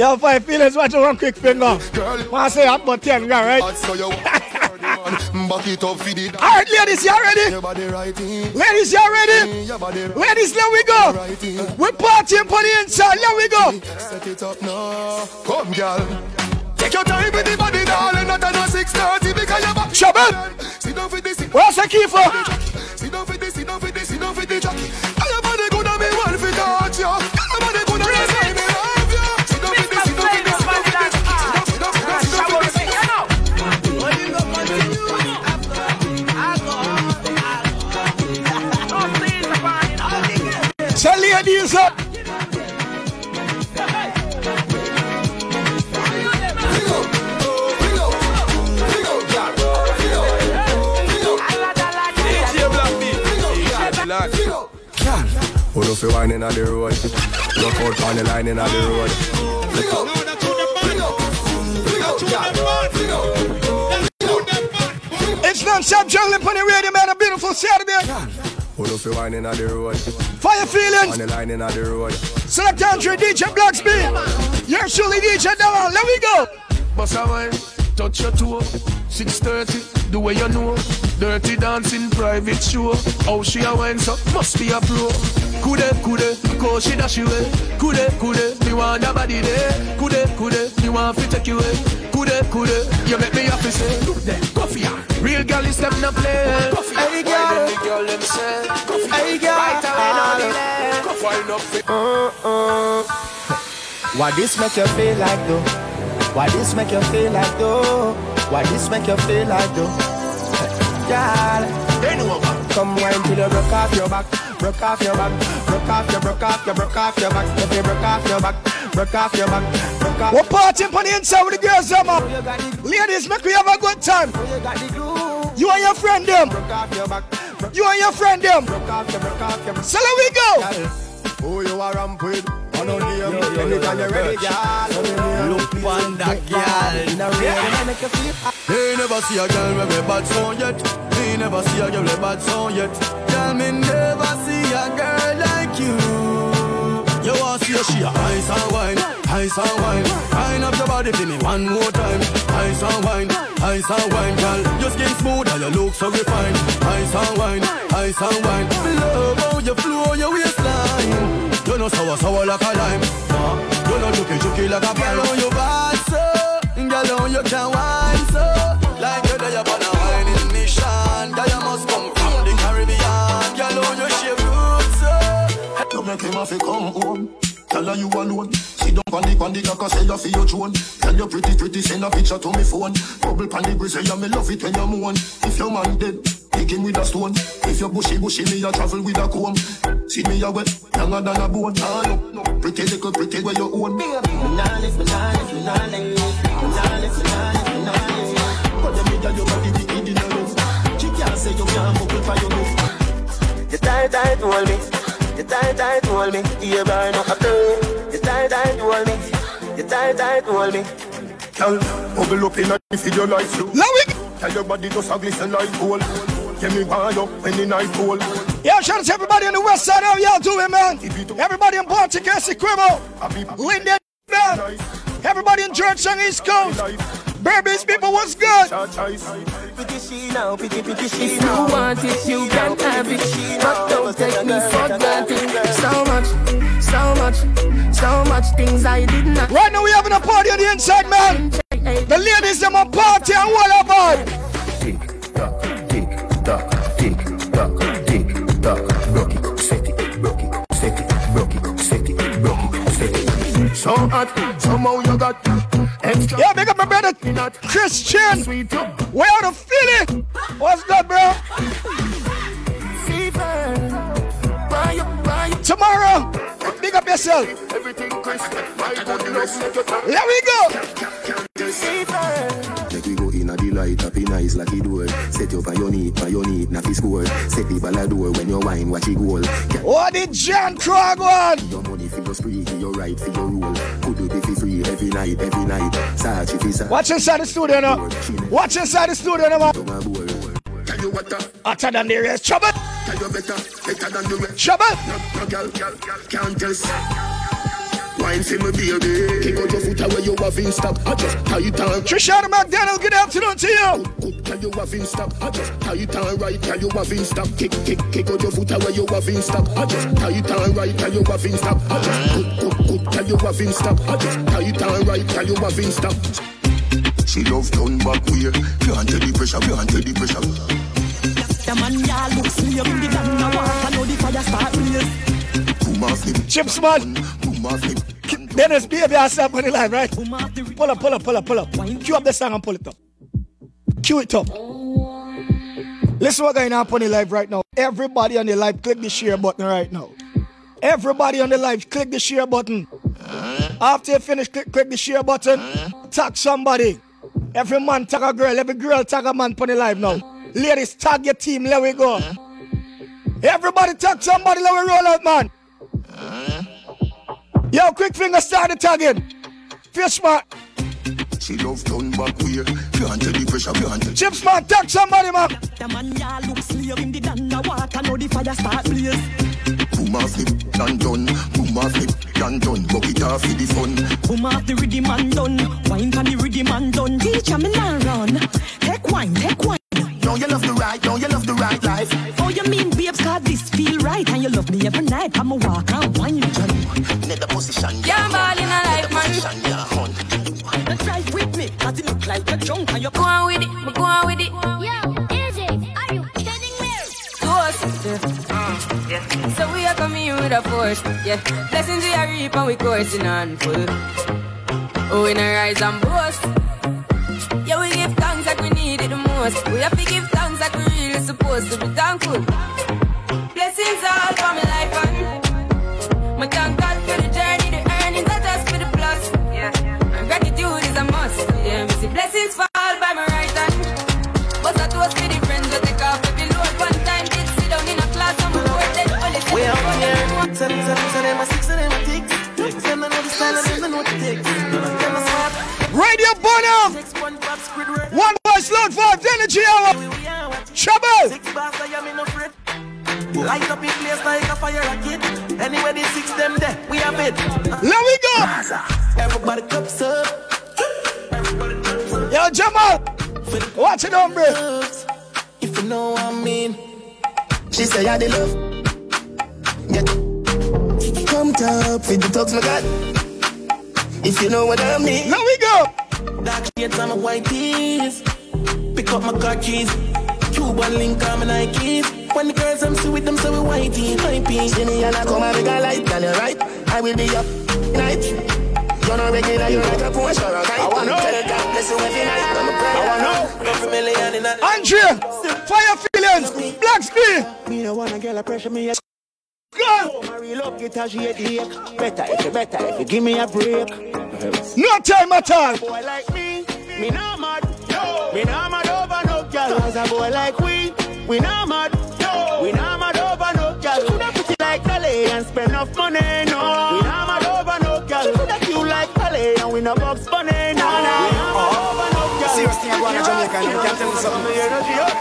Yo, five feelings, watch one quick finger. Want to say hot but 10 grand, right? Back it up for the All right, ladies, you ready? Your body right. Ladies, you ready? Ladies, there we go. We're partying for the inside. Here we go. Set it up now. Come, girl. Take your time with the body, darling. Not on 6:30 because you're back. Shabbat. Sit down for this. Where's the key for? Sit down for this. Sit down for this. Sit down for Pull up your wine in the road. Look out on the line in the road. Look out. It's non-stop juggling on the radio, man. A beautiful Saturday. Pull up your wine in the road. Fire feelings. On the line in the road. Select Andre DJ Black Speed. You're surely DJ Down. Let me go. Bust a wine, touch your toe. 6:30, the way you know. Dirty dancing, private show. How she a wine so must be a pro. Kude kude, cause she dash away. Kude kude, me want your body there. Kude kude, me want to take you away. Kude kude, you make me happy say. Look there, coffee ya. Real girl is them not play. Coffee ya. Hey, girl. The girl them say? Coffee Hey, girl. Right away, no delay. Wine up it. Uh-uh. Why this make you feel like though? Why this make you feel like though? Why this make you feel like though? Girl, come wine till you broke off your back, broke off your back, broke off your, broke off your, broke off your back, if you broke off your back, broke off your back, broke off. We're partying on the inside with the girls, them up. Oh, Ladies, make we have a good time. Oh, you and your friend, them. You and your friend, them. So let we go. Who oh, you are ramp with? On a name. Anytime you're ready, girl. Look on that girl. Me never see a girl with a bad song yet. Me never see a girl with a bad song yet. Girl, me never see a girl like you. You want to see a she a ice and wine, ice and wine. Wine up your body for me one more time. Ice and wine, ice and wine, girl. Your skin smooth and your look so refined. Ice and wine, ice and wine. Me love how you flow your waistline. You know sour sour like a lime. Nah, you know juky juky like a pine. Girl, how you bad so, girl, how you can wine so. Like you're there upon a whining mission. Girl, you must come from the Caribbean. Girl, how you shape roots so. You make him have to come home. Tell her you alone. Down on the on the cock say you feel your throne. Tell you pretty pretty send a picture to me phone. Bubble pan the grizzly yeah me love it when you moan. If your man dead, pick him with a stone. If you bushy bushy me a travel with a comb. See me a wet, younger than a bone. Ah no, no, pretty little pretty where you own. Me nah live, me nah live, me nah live, me nah live, me nah live, me nah live. But the media your body the in the love. She can't say you can't bubble for your love. You tight, tight, hold me. You tight, tight, hold me. You burn up a play. You tight, tight, hold me. You tight, tight, hold me. Girl, bubble up in a if you like you. Now we Tell your body just a glisten like gold. Give me one up when the night cold. Yeah, shout out to everybody on the west side. How y'all doing, man? Everybody in Baltic, Cassie Quibo, oh. Linden, man. Everybody in Georgetown, East Coast. Berbice people, what's good? Picky she now, picky, picky she If you want it, you can have it. But don't take me for granted. So much, so much, so much things I did not. Right now, we having a party on the inside, man. The ladies, them on party and what about? Tick tock, tick tock, tick tock, So hot, somehow you got extra. Yeah, make up my brother Christian. Where out of Philly? What's good, bro? Tomorrow, big up yourself. Everything crisp, my goodness, make your tongue. There we go. Make we go in a delight, happy nice like it door. Set you on your knee, on your knee, naffy score. Set the ball a door when you wine, watch it goal. What did John Krog want? Your money for your spree, your right for your rule. Could do be free every night, every night. Search if it's a Watch inside the studio now. Watch inside the studio now, man. Tell you what, uh, Hotter than the rest. Trouble. tell you better, better than the rest. Trouble. No, no girl, girl, girl, can't tell. Wine for me, baby. Kick out your foot away, you have in stop. I just tie it on. Trishana McDonald, good afternoon to you. Good, tell you have in stop. I just tie it on right, tell you have in stop. Kick, kick, kick out your foot away, you have in stop. I just tie it on right, tell you have in stop. I just good, good, good, tell you have in stop. I just tie it on right, tell you have in stop. She love turn back way. Can't tell the pressure, can't tell the pressure. The man ya look slave in the gang now I know the fire start blaze Boom off him, Chips, man. Dennis, baby, I stop on the line, right? Pull up, pull up, pull up, pull up. Cue up the song and pull it up. Cue it up. Listen what going on on the live right now. Everybody on the live, click the share button right now. Everybody on the live, click the share button. After you finish, click, click the share button. Tag somebody. Every man tag a girl, every girl tag a man on the live now. Ladies, tag your team, let we go. Everybody tag somebody, let we roll out, man. Yo, quick finger start the tagging. Fish man. She love turn back way. Can't tell the pressure, can't tell. Chips man, tag somebody, man. The man ya look slave in the gang now the fire start blaze Boom off him, done done. Boom off him, done done. Buck it off for the fun. Boom off the rhythm and done Wine can the rhythm and done Teacher me now run Take wine, take wine Don't you love the right, don't you love the right life? Oh you mean babes cause this feel right And you love me every night I'ma walk and wine you John Net the position, Yeah, I'm ball in a life, man. position, yeah, hunt. Drive with me Cause it look like you're drunk and you're going with it, but go on with it. Yo, easy. Are you kidding me? To us, yeah. yeah. So we are coming with a force, yeah. Blessings we are reap and we coursing on full. Oh, we not rise and boast. Yeah, we give thanks like we need it the most. We have to give thanks like we really supposed to be thankful. Radio Bonham. One voice load five energy hour. Trouble. Six bars, I am in a fret. Light up in place like a fire rocket. Anyway, the six them there, we have it. Let we go. Everybody cups up. Yo, Jamal. Watch it on, bro. If you know what I mean. She say I the love. Yeah. Come top with the talks my God. If you know what I mean. Let we go. Dark shades on my white tees. Pick up my car keys. Cuban link on my Nike. When the girls I'm still with them, so we whitey, hypey. See me and I come and make a light, and you're right. I will be up night. You're not regular, you're like a Porsche or a kite. I want to know. Bless you every night. I'm a prayer. I want to know. Every million in a Andrea, fire feelings, black screen. Me no wanna get a pressure me. Go. Marry love get a shade ache. Better if you better if you give me a break. No time at all. Boy like me, me no mad. Yo. Me no mad over no girl. As a boy like we, we no mad. Yo. We no mad over no girl. Coulda pretty like Calais and spend enough money. No. We no mad over no girl. Coulda cute like Calais and we we no Bugs Bunny, nah, nah. Seriously, I go to Jamaica and you can tell me something.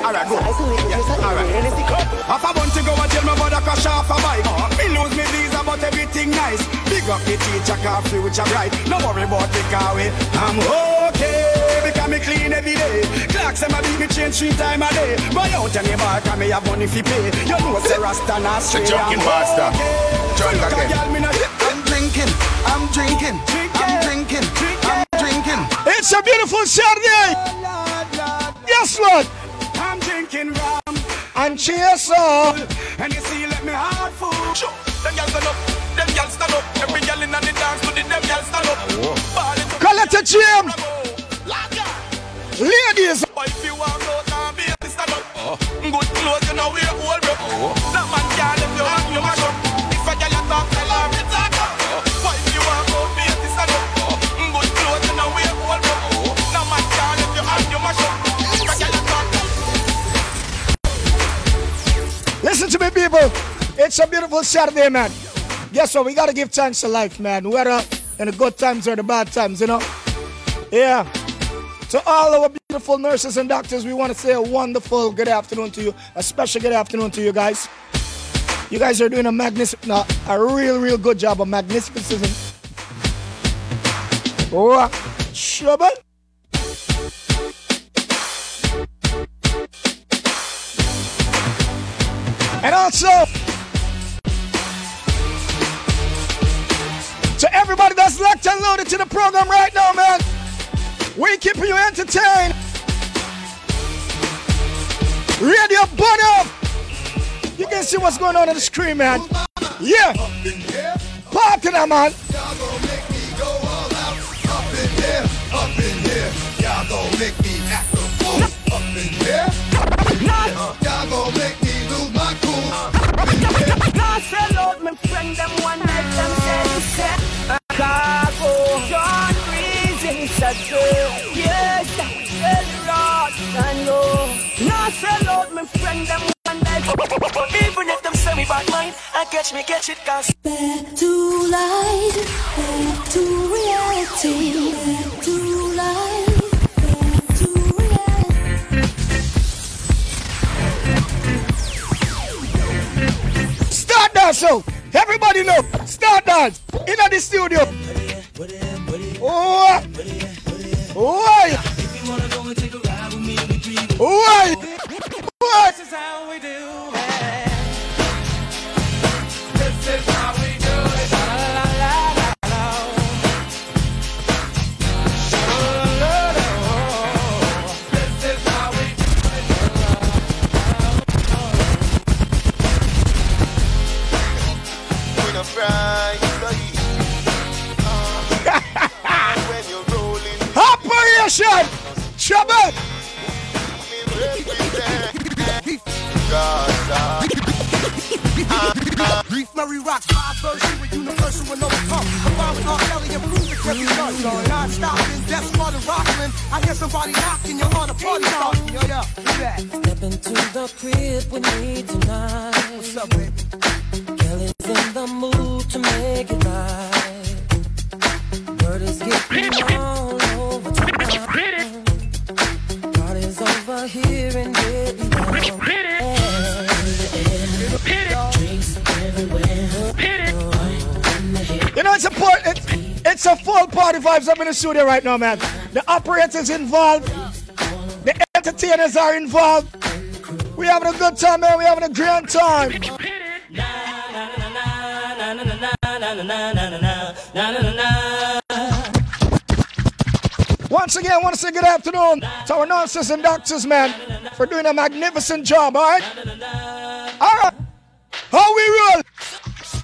Alright, go. Yeah, alright. Half a bunch to go and tell me about a crash off a bike. Me lose me visa, but everything nice. Big up the teacher, car future bright. No worry about the car way. I'm okay because me clean every day. Clocks and my beat me change three time a day. Buy out any bar, cause me have money fi pay. You know say Rasta not straight. Junkin' master. Drunk again. I'm drinking, I'm drinking, I'm drinking, I'm drinking. It's a beautiful Saturday. Oh, yes, Lord. I'm drinking rum. And cheers up. And you see, let me heart full. Sure. Them gyal stand up, them gyal stand up. Every gyal inna the dance to the them gyal stand up. Collect a James. Ladies. If you want out now, be a stand up. Good clothes, you know we old bro. That man can't let you hang Listen to me, people. It's a beautiful Saturday, man. Guess what? We gotta give thanks to life, man. Whether in the good times or the bad times, you know. Yeah. To all our beautiful nurses and doctors, we want to say a wonderful good afternoon to you. A special good afternoon to you guys. You guys are doing a magnificent, a real, real good job, a magnificent. Oh, trouble. And also, to everybody that's locked and loaded to the program right now, man, we keeping you entertained. Radio burn. You can see what's going on on the screen, man. Yeah. Party now, man. Y'all gon' make me act a fool. Up in here, y'all gon' make me sell my friend them one night. Even if them say me bad mind I catch me catch it cause Back to life, back to reality, back to life, back to Start dance, so everybody know. Start dance. In the studio. Oh, oh, oh, what? This is how we do it. This is how we do it. La, la, la, la, la. La, la, la, la. This is how we do When a price *laughs* When you're rolling Operation Beef Murray Rock, five version with universal and overcome. Combined with R. Kelly and prove it every done. Non-stopping, death squad and rockin'. I hear somebody knocking, you're on a party starting. Yo, yo, who that? Step into the crib with me tonight. What's up, baby? Kelly's in the mood to make it right. Word is getting all over town. Party's over here and getting down. It's important. It's a full party vibes up in the studio right now, man. The operators involved, the entertainers are involved. We having a good time, man. We having a grand time. Once again, I want to say good afternoon to our nurses and doctors, man, for doing a magnificent job, all right? All right. How we roll?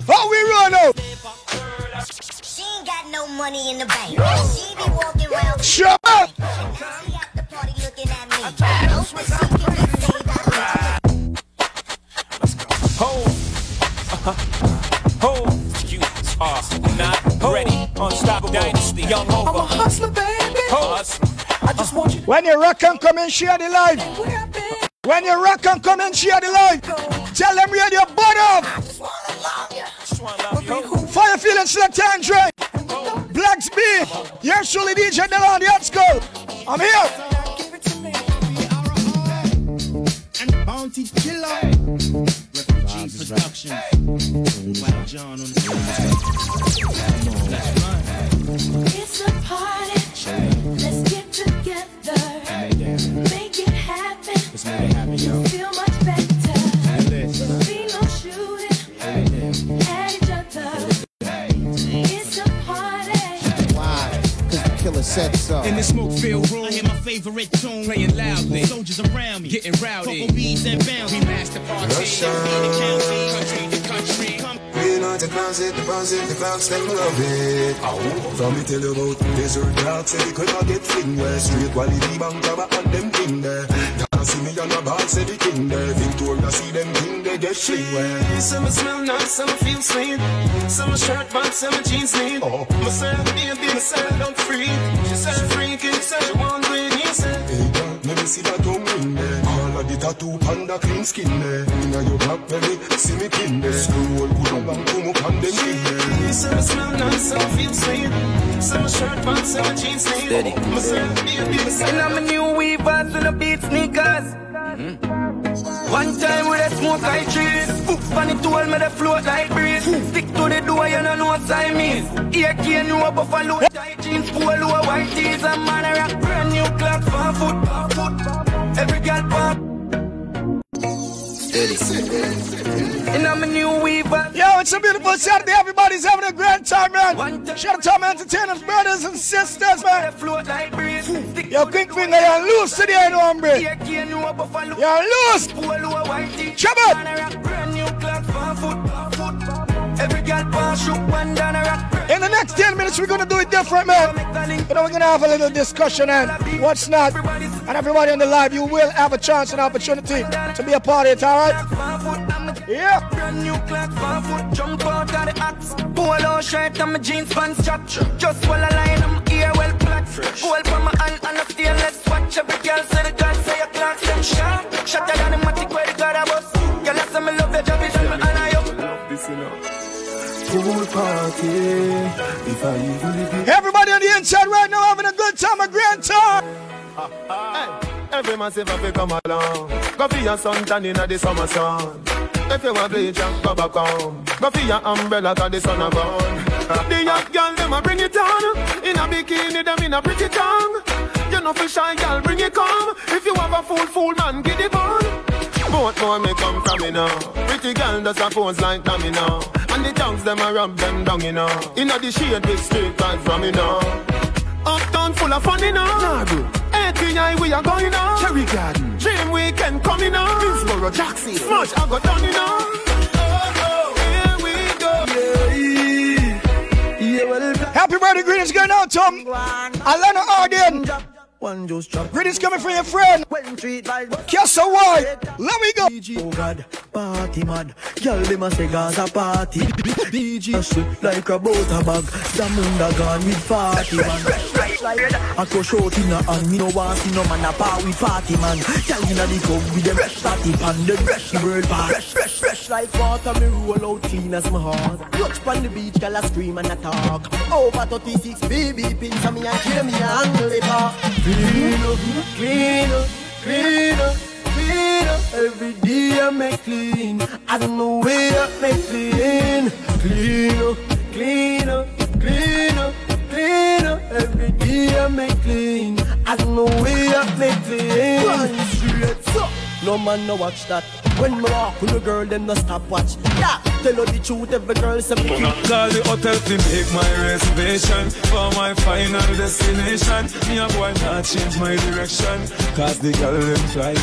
How we roll now? She ain't got no money in the bank. She be walking around. Shut up! She at the party looking at me. No mistaking uh-huh. ho, you are not ready. Unstoppable dynasty, young Hova. I'm a hustler, baby. I just want you. When you rock and come and share the life. When you rock and come and share the life. Tell them you're select Andre. Blacks B. Yes, surely DJ Delon, let's go. I'm here. The closet, the clocks, them love it. Ow. From me tell you about desert dogs, say they could not get fling where straight quality bank cover and them thing there. Y'all see me on the bar, say the king there. Victoria see them king, they get fling where. Some smell nice, some feel sweet. Some shirt but some jeans neat. Oh. Myself, baby, myself, don't free. She said freaky, said she want he said. Hey girl, let me see that tongue tattoo panda clean skin eh? there. Inna your blackberry, see me kin eh? there. Scroll, pull up and come up and them king there. Eh? Some smell nice, some feel sweet. Some shirt but some jeans neat. Steady. Myself, baby, myself. And I'm a new weavers with a beat sneakers. One time with a smoke I trees. Oof, and it told me the float like breeze. Stick to the door, you don't know what time is. Here can you a buffalo tight jeans, polo white tees, and man a rock brand new clock for foot, for foot. Every girl pop. And I'm a new weaver. Yo, it's a beautiful Saturday. Everybody's having a great time, man. Shout out to my entertainers, brothers and sisters, man. Hmm. Yo, quick finger, you're loose today, no hombre. You're loose. Trouble. In the next 10 minutes, we're gonna do it different, man. You know, we're gonna have a little discussion and what's not. And everybody on the live, you will have a chance and opportunity to be a part of it, alright? Yeah. Brand new clock, foot, jump out of the axe. Polo shirt and my jeans pants chop. Just while I line, I'm well black. From my hand and a stainless watch. Every girl say the God say clock, them shot. Shot down the matic where the God I was. Girl, I say me love your Pool party. If I even. Everybody on the inside right now having a good time, a grand time. Every man say fi come along. Go for your sun tan inna the summer sun. If you want bleach and go back home. Go for your umbrella 'cause the sun a burn. The young girl them a bring it on. In a bikini them in a pretty tongue. You know for shy girl bring it come. If you have a fool fool man get it on. Both more me come from me now. Pretty girl does a pose like dummy now. And the tongues them a rub them down you know. Inna the shade with straight vibes from me now. Uptown full of fun, you know. Nardo. ATI, we are going on. Cherry Garden. Dream Weekend coming on. Hillsborough, Jackson. Smudge, I got done, you know. Here we go. Happy birthday greetings going out to Alana Arden. One just drop. Greetings coming from your friend. Castle White. Let me go. Oh God, party mad. Girl, them a say Gaza party. DJ like a butter bag. Zamunda gone with party man. I go short in a uh, hand. Me no want see no man a par with party man. Girl inna the club with them fresh party pan. The fresh world pass. Fresh, fresh, fresh like water. Me roll out clean as my heart. Touch pon the beach, girl a scream and a talk. Over 36 baby pins and me and kill me a angle it off. Clean up, clean up, clean up, clean up. Every day I make clean. I don't know where I make clean. Clean up, clean up, clean up, clean up. Every day I make clean. I don't know where I make clean. One straight so. No man no watch that. When me walk with a girl, them no stop watch. Yeah, tell her the truth, every girl say me. Call the hotel to make my reservation for my final destination. Me a boy not change my direction, cause the girl them fly.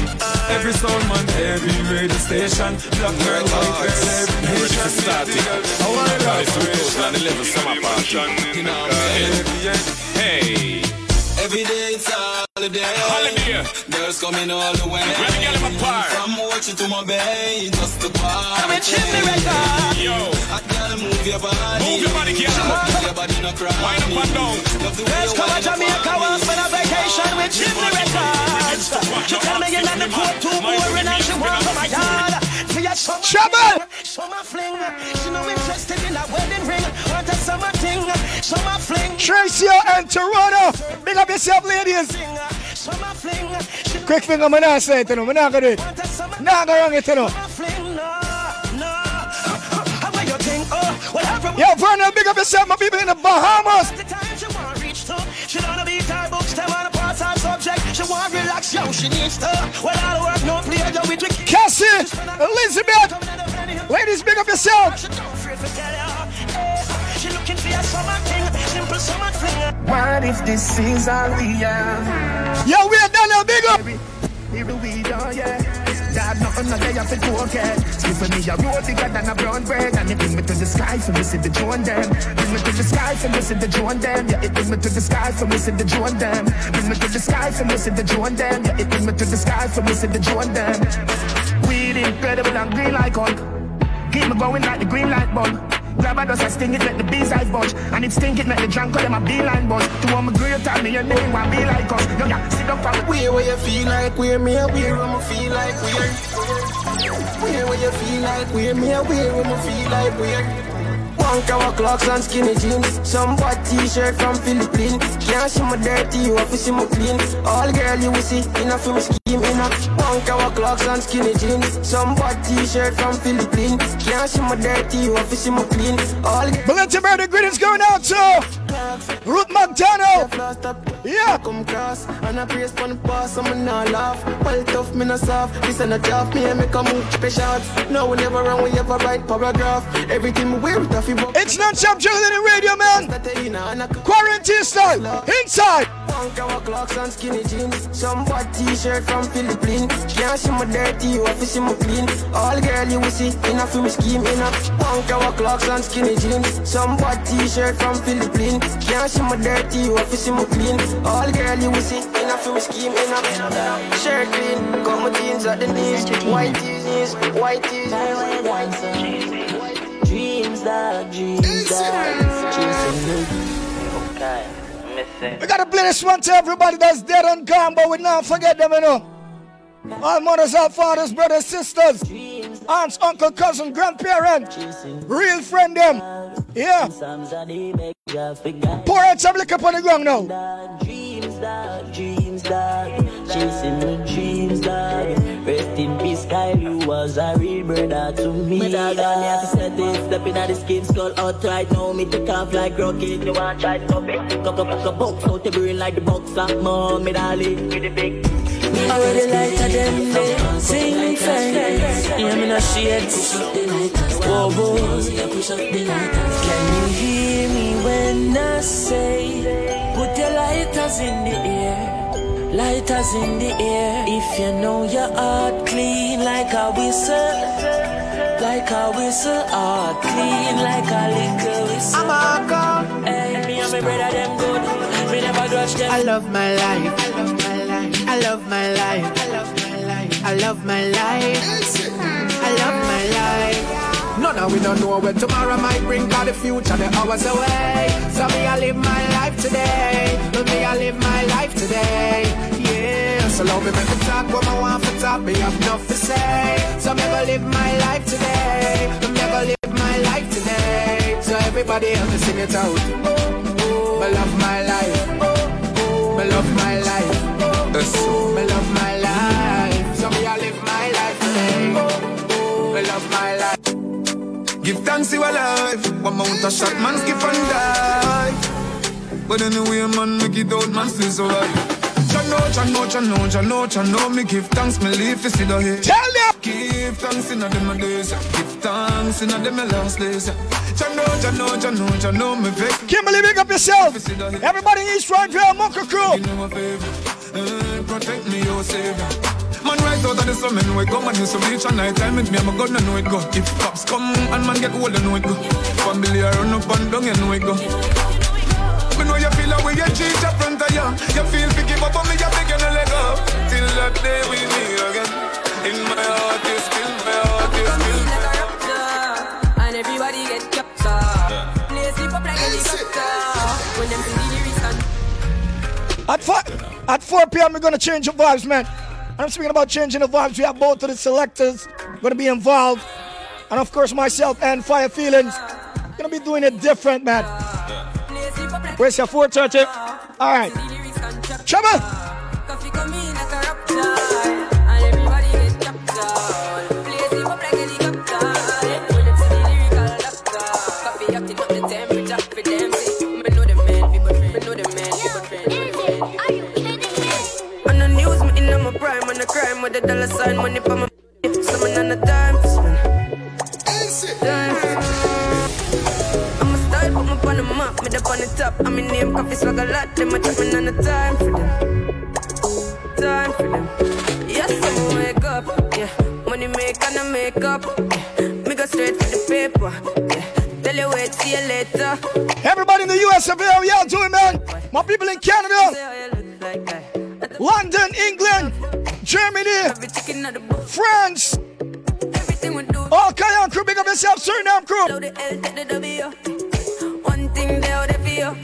Every sound man, every radio station, black girl, white girl, every nation. started. I want to It's the first and the level summer party. You know, hey. Every day it's a holiday. Holiday. Girls coming all the way. Where the girl in my park? From Ochi to my bay, just to party. I'm a chimney record. Yo. A girl move your body. Move your body, girl. Move your body, no cry. Wind up and down. Love Let's come to wind up Jamaica on once me. for a vacation with Chimney Records. She tell me you're not the court too boring and she want from my yard. A summer Trouble. fling, Summer fling. She no interested in a wedding ring. Want a summer thing. Summer fling. Tracy and Toronto. Big up yourself, ladies. Summer fling. Quick finger, man. Not saying it to them. I'm not gonna do it. Not gonna wrong it to no, no. How will you think? Oh. Yo, Vernon, big up yourself, my people in the Bahamas. Want relax, yo, she needs to. Well, all the work, no play, yo, with the Cassie, Elizabeth, ladies, big up yourself. Eh, she looking for a summer thing, simple summer fling. What if this is all we have? Yo, we are done now, big up. Here we go, yeah. Dad, nothing that they have to go. Skip for me a road bigger than a brown bread. And it bring me to the sky for me see the drone them. Bring me to the sky for me see the drone them. Yeah, it bring me to the sky for me see the drone them. Bring me to the sky for me see the drone them. Yeah, it bring me to the sky for me see the drone them. Weed incredible and green like Hulk. Keep me going like the green light bulb. Grab a dust, I sting it, let the bees I budge. And it stink it, let the drunk call them a beeline buzz. To all my great time, me your name, one be like us. Yo, yeah, sit up on Where where you feel like where me where me feel like where Where where you feel like where me where me feel like where One hour clocks and skinny jeans Some white t-shirt from Philippines Can't see my dirty, you have to see my clean All girl you will see, enough for me scheme enough One hour clocks and skinny jeans Some white t-shirt from Philippines Can't see my dirty, you have to see my clean All girl Valencia Birthday greetings going out to Ruth McDonald. Yeah. Come cross and I praise for the boss, I'm not laugh. Well tough, me not soft. This ain't a job, me and make a move, special. No, we never run, we ever write paragraph. Everything we wear, it off, It's non-stop juggling in radio, man. Quarantine style. Inside. Punk our clocks and skinny jeans. Some white t-shirt from Philippines. Can't see my dirty, you have to see my clean. All girl you will see, enough for me scheme, enough. Punk our clocks and skinny jeans. Some white t-shirt from Philippines. Can't see my dirty, you have to see my clean. All girl you will see, enough for me scheme, enough. Shirt clean, got my jeans at the knees. White tees, white tees, white tees. Dreams, dog, dreams, dog. Chasing me. Okay, missing. We gotta play this one to everybody that's dead and gone, but we not forget them, you know. All mothers, all fathers, brothers, sisters, aunts, uncle, cousin, grandparents, real friend them. Yeah. Pour out some liquor on the ground now. Dreams, dog, dreams, dog. Chasing my dreams, dog. Rest in peace, Kyle, you was a real brother to me. My dog, all me have to set it, stepping at the skin, skull outright. Now me take off like rocket. You want try to stop it? Cock up, cock up, box out the brain like the boxer. Mom, me darling, with the big. I wear the light of them day, sing fast. Yeah, me no shades. Whoa, whoa. Can you hear me when I say, put your lighters in the air? Lighters in the air. If you know your heart clean like a whistle, like a whistle, heart clean like a little whistle. I'm a call. Hey, me and my brother them good. Me never grudge them. I love my life. I love my life. I love my life. I love my life. I love my life. I love my life. No, no, we don't know where tomorrow might bring, cause the future, the hours away. So me, I live my life today. Me, I live my life today. Yeah, so love me, make me talk what I want for talk. Me have enough to say. So me, go live my life today. Me, go live my life today. So everybody help me sing it out. Me love my life. Me love my life. Me love my life. Give thanks you alive. One mount a shot, man skip and die. But anyway, man, make it out, man still survive. Jah know, Jah know, Jah know, Jah know, Jah know. Me give thanks, me live to see the hate. Tell them. Give thanks in a them days. Give thanks in a them last days. Jah know, Jah know, Jah know, Jah know. Me vex. Kimberly, big up yourself. Everybody in East Rockville, Mocha Crew. You know my favor. Eh, protect me, your savior. Man right out of the sun, man, we come and do some reach and night time with me, I'm a gun, I know it go. If cops come and man get old, I know it go. Family are run up and down, you know it go. Me know you feel away, you cheat up front of you. You feel to give up on me, you beg you no let go. Till that day we meet again. In my heart, you still, my heart, you still. And everybody get chopped up. Play sleep up like a helicopter. When them see the reason. At 4, at 4 p.m., we're going to change the vibes, man. I'm speaking about changing the vibes. We have both of the selectors going to be involved. And of course, myself and Fire Feelings going to be doing it different, man. Where's your 430? All right. Trouble. The the dollar sign, money for my. Someone on the time for spend. Time for spend. I'm a style, put me on the map, me up on the top. I'm in name, coffee swag a lot, them a chat me on the time for them time for them. Yes, I wake up, yeah. Money make and I make up. Yeah. Me go straight for the paper. Yeah. Tell you wait, see you later. Everybody in the US of y'all doing, man? My people in Canada, Germany, France. All Kayan crew, big up yourself, Suriname crew. One thing they out there for you.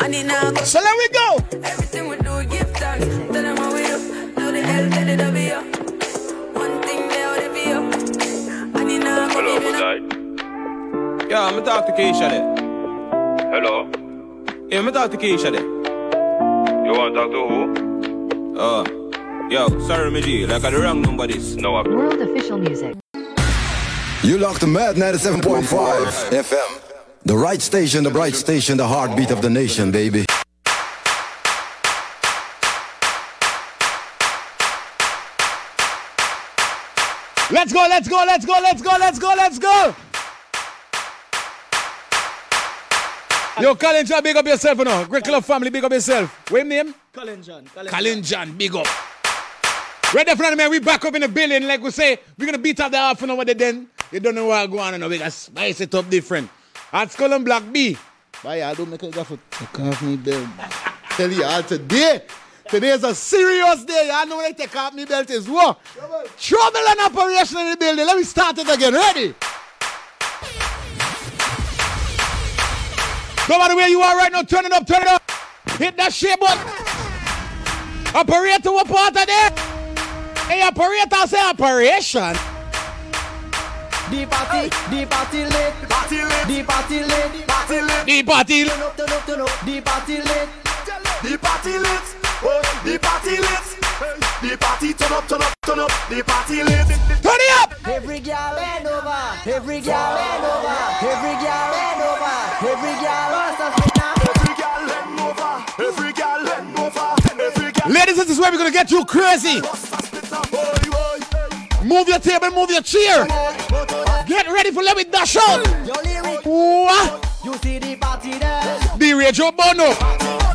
And it now go. So let we go. Everything we do, give thanks. Tell them how we do. Do the L, tell the W. One thing they out there for you. And it now. Hello, good night. Yeah, I'm going to talk to Keisha there. Hello. Yeah, I'm going to talk to Keisha there. You want to talk to who? Yo, sorry, me G, like I the wrong number this. No, I World official music. You locked the Mad 97.5 FM. The right station, the bright station, the heartbeat of the nation, baby. Let's go, let's go, let's go, let's go, let's go, let's go. Yo, Colin John, big up yourself, you know. Great Club family, big up yourself. What your name? Colin John. Colin John, big up. Right there, front of man, we back up in the building. Like we say, we're gonna beat up the half an hour then. You don't know what going on, now. we gotta spice it up different. At Skull and Black B. Yeah, I don't make a gaff take off me belt. Tell you all today. Today is a serious day. I know when I take off me belt is what? Trouble and operation in the building. Let me start it again. Ready? No matter where you are right now, turn it up, turn it up. Hit that shit button. Operator, what part of there? Hey, operator, say operation. The party, the party lit, party lit, the party lit, party lit, the party lit, the party lit, The party lit, oh, the party lit. The party turn up, turn up, turn up. The party lit. Turn it up. Every girl bend over, every girl bend over, every girl bend over, every girl wants to spin now. Every girl bend over, every Ladies, this is where we're gonna get you crazy. Move your table, move your chair. Get ready for let me dash out. What? You see the party there. The radio bono.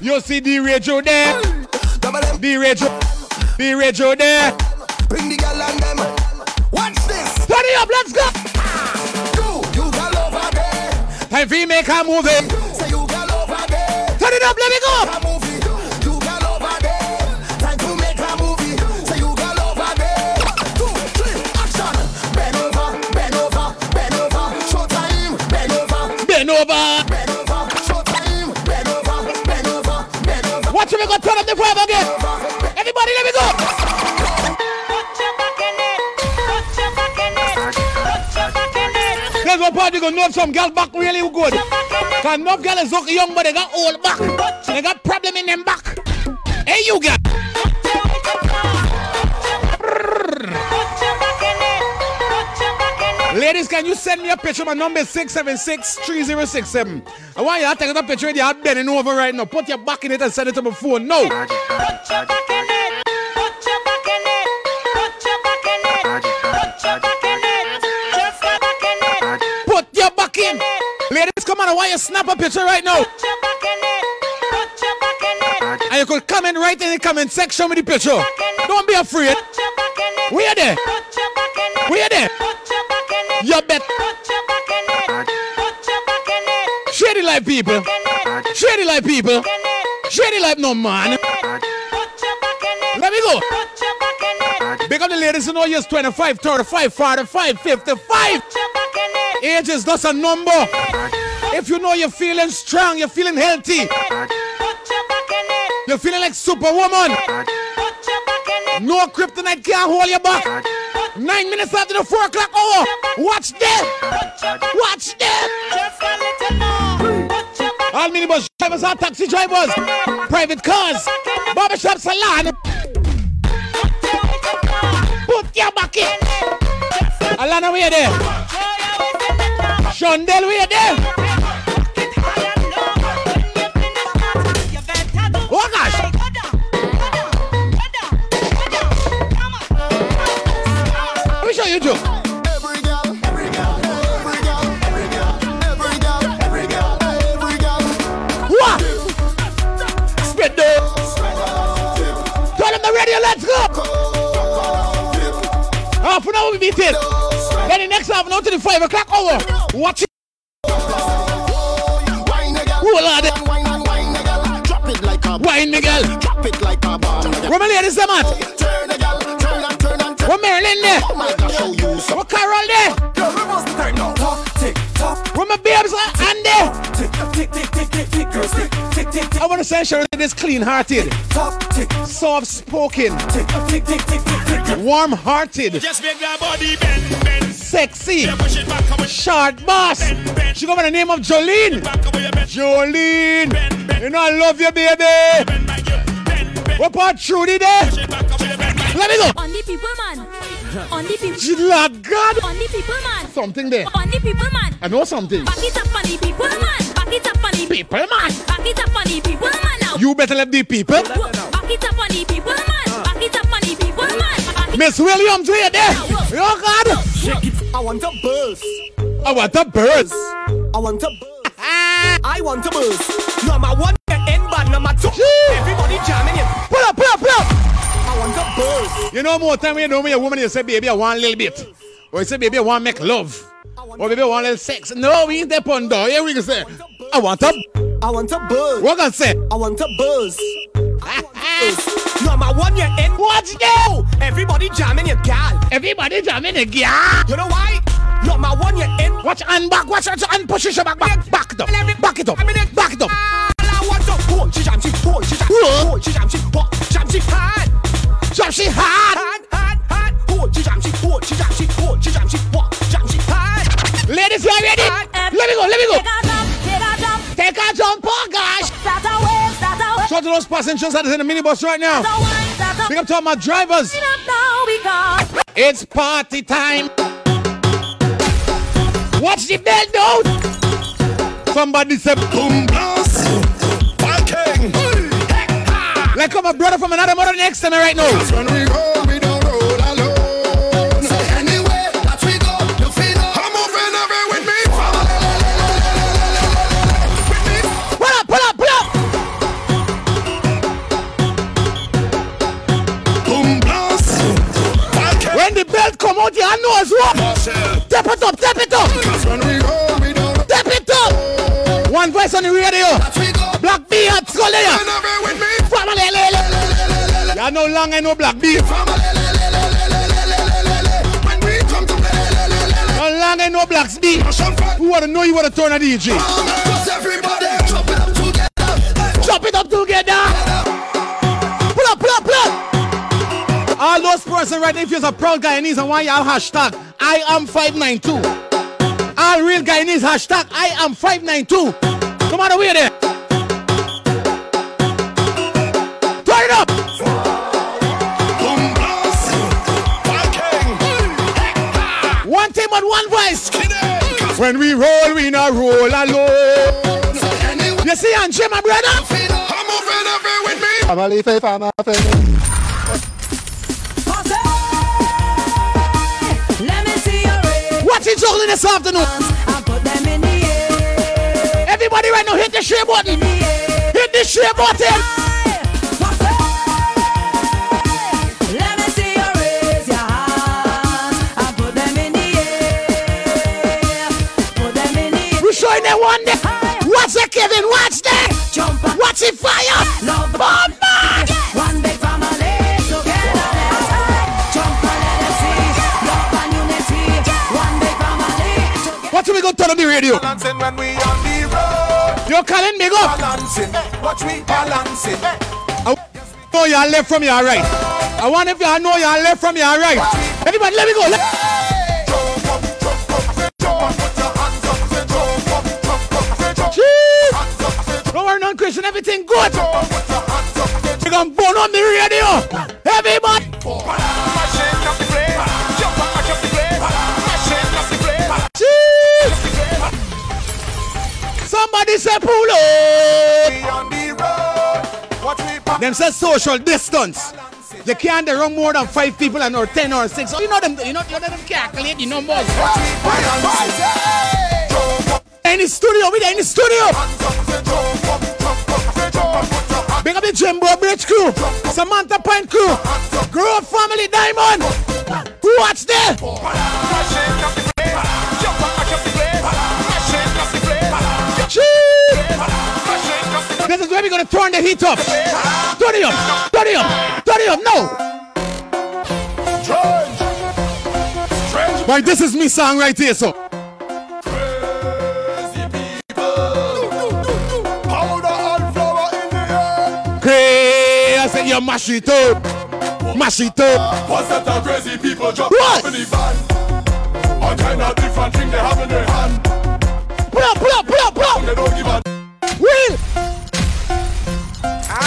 You see the radio there. The radio. The radio there. Bring the girl and them. Watch this. Turn it up, let's go. You, girl over there. Time for you make a move it. Say you girl over there. Turn it up, let me go. Over. Watch me go turn up the vibe again. Everybody, let me go. There's one part you gonna know some girl back really good. Cause enough girl is look young, but they got old back. They got problem in them back. Hey, you girl. Ladies, can you send me a picture? My number is 676-3067. I want you to take a picture with your bending over right now. Put your back in it and send it to my phone. No. Put your back in. It. Put your back in it. Put your back in it. Put your back in it. Just back in it. Put your back in. it. Ladies, come on. I want you to snap a picture right now. Put your back in it. Put your back in it. And you could comment right in the comment section with the picture. Don't be afraid. We are there. We are there. You bet. Shady like people. Shady like people. Shady like no man. Let me go. Big up the ladies who all you're 25, 35, 45, 55. Age is just a number. If you know you're feeling strong, you're feeling healthy, you're feeling like superwoman. No kryptonite can't hold you back. Nine minutes after the four o'clock hour. Watch them. Watch them. All minibus drivers are taxi drivers, private cars, barbershop salon. Put your back in. Alana, we are there. Shondell, we are there. What? Spread the. Turn on the radio, let's go. Half an hour we beat it. Then the next half an hour to the 5 o'clock hour. Watch it. Hold on there. Drop it like a Wine, Miguel. Drop it like a bomb. Where my ladies them at? Turn the gal, turn and turn and turn. Where Marilyn there? Oh my gosh, show you some. Where Carol there? Girl, we must turn now. Talk, tick, tock. Where my babes are? And there? Tick, tick, tick, tick, tick, tick, girls, tick, tick, tick, tick. I want to say Sharon is clean hearted, Talk, tick, soft spoken, tick, tick, tick, tick, tick, tick. warm hearted, Just make that body bend, bend. sexy, Yeah, push it back away. short boss. Bend, bend. She go by the name of Jolene. Back away, you bend. Jolene. Bend, bend. You know I love you, baby. Bend, my girl. Bend, bend. What part Trudy there? Push it back away, you bend, my Let me go. On the people, man. On the people. Lord God. On the people, man. Something there. On the people, man. I know something. Back it up on the people, man. Back it up on the People, man. Back it up on the people, man. Now. You better let the people. Ah. Back it up on the people, man. Back it up on the people, man. Miss Williams, we are there. Oh God. Shake it. I want a buzz. I want the birds. I want a buzz. I want a buzz. Number ah. one, end bad. Number two, everybody jamming it. Pull up, pull up, pull up. You know more time when you know me a woman, you say, baby, I want a little bit. Or you say, baby, I want make love. Or baby, I want a little sex. No, we ain't that pun door. Here we can say, I want a. I want a buzz. What can say? I want a buzz. I want a. Number one, you end. What's that? Everybody jamming it, gal. Everybody jamming a yeah. You know why? Number one, you end. Watch and back, watch and it back, back, back it up, back it up, back it up. I want to. Oh, she jam, she, oh, she jam, oh, she jam, she, oh, jam, she hard. Jump she hard. Hard, hard, hard. Oh, she jam, she, oh, she jam, she, oh, she jam, she, jam, she hard. Ladies, you are ready? Let me go, let me go. Take a jump, take a jump. Take a jump, oh gosh. Start a wave, start a wave. Shout to those passengers that is in the minibus right now. Start a wine, start a Big up to all my drivers. Speed up now because It's party time. Watch the bell down. Somebody say boom blast. I'm a brother from another mother next to me right now. Come out, you know as what. Tap it up, tap it up. Cause when we go, we don't Tap it up. One voice on the radio. That we go. Black B at skull there. Run away with me. Family, le, le. Y'all no longer know Black B. When we come No longer know Black B. Russian fat. Who wanna know you wanna turn a DJ? Cause everybody jump it up together. Chop it up together. Pull up, pull up, pull up. All those person right there, if you're a proud Guyanese and why y'all hashtag I am 592. All real Guyanese hashtag I am 592. No matter where they. Viking. One one voice. When we roll, we not roll alone. So anywhere You see, Angie, my brother? I'm moving away with me. Family, faith, family. let me see your ring. What's he juggling this afternoon? I put them in. Everybody right now, hit the share button. In the air. Hit the share button. Air. We showing them one day. What's it, Kevin? What's that? Jump up. What's it, fire? Love Bomb man. One big family together. Jump and let them see. Love and unity. One big family together. What do we gonna turn on the radio? Balancing when we on the road. You're calling me up. Balancing. Watch we balancing. I know y'all left from your right. I want if y'all know y'all left from your right. Everybody, let me go. Let- up, say and Christian, everything good. We gonna burn on the radio. Everybody. Somebody say pull up. Them say social distance. You can't run more than five people and or ten or six. You know them. You know, you know them calculate the numbers. In the studio, we there in the studio. Big up the Jimbo Bridge crew, Samantha Pine crew, Grove Family Diamond. Who watch there? Jeez. This is where we're gonna turn the heat up. Turn it up, turn it up, turn it up. No. Right, this is me song right here, so. You mash it up, mash it up. What's that the crazy people jump What? in the van? All kind of different thing they have in their hand. Pull up, pull up, pull up, pull up. They don't give a Will.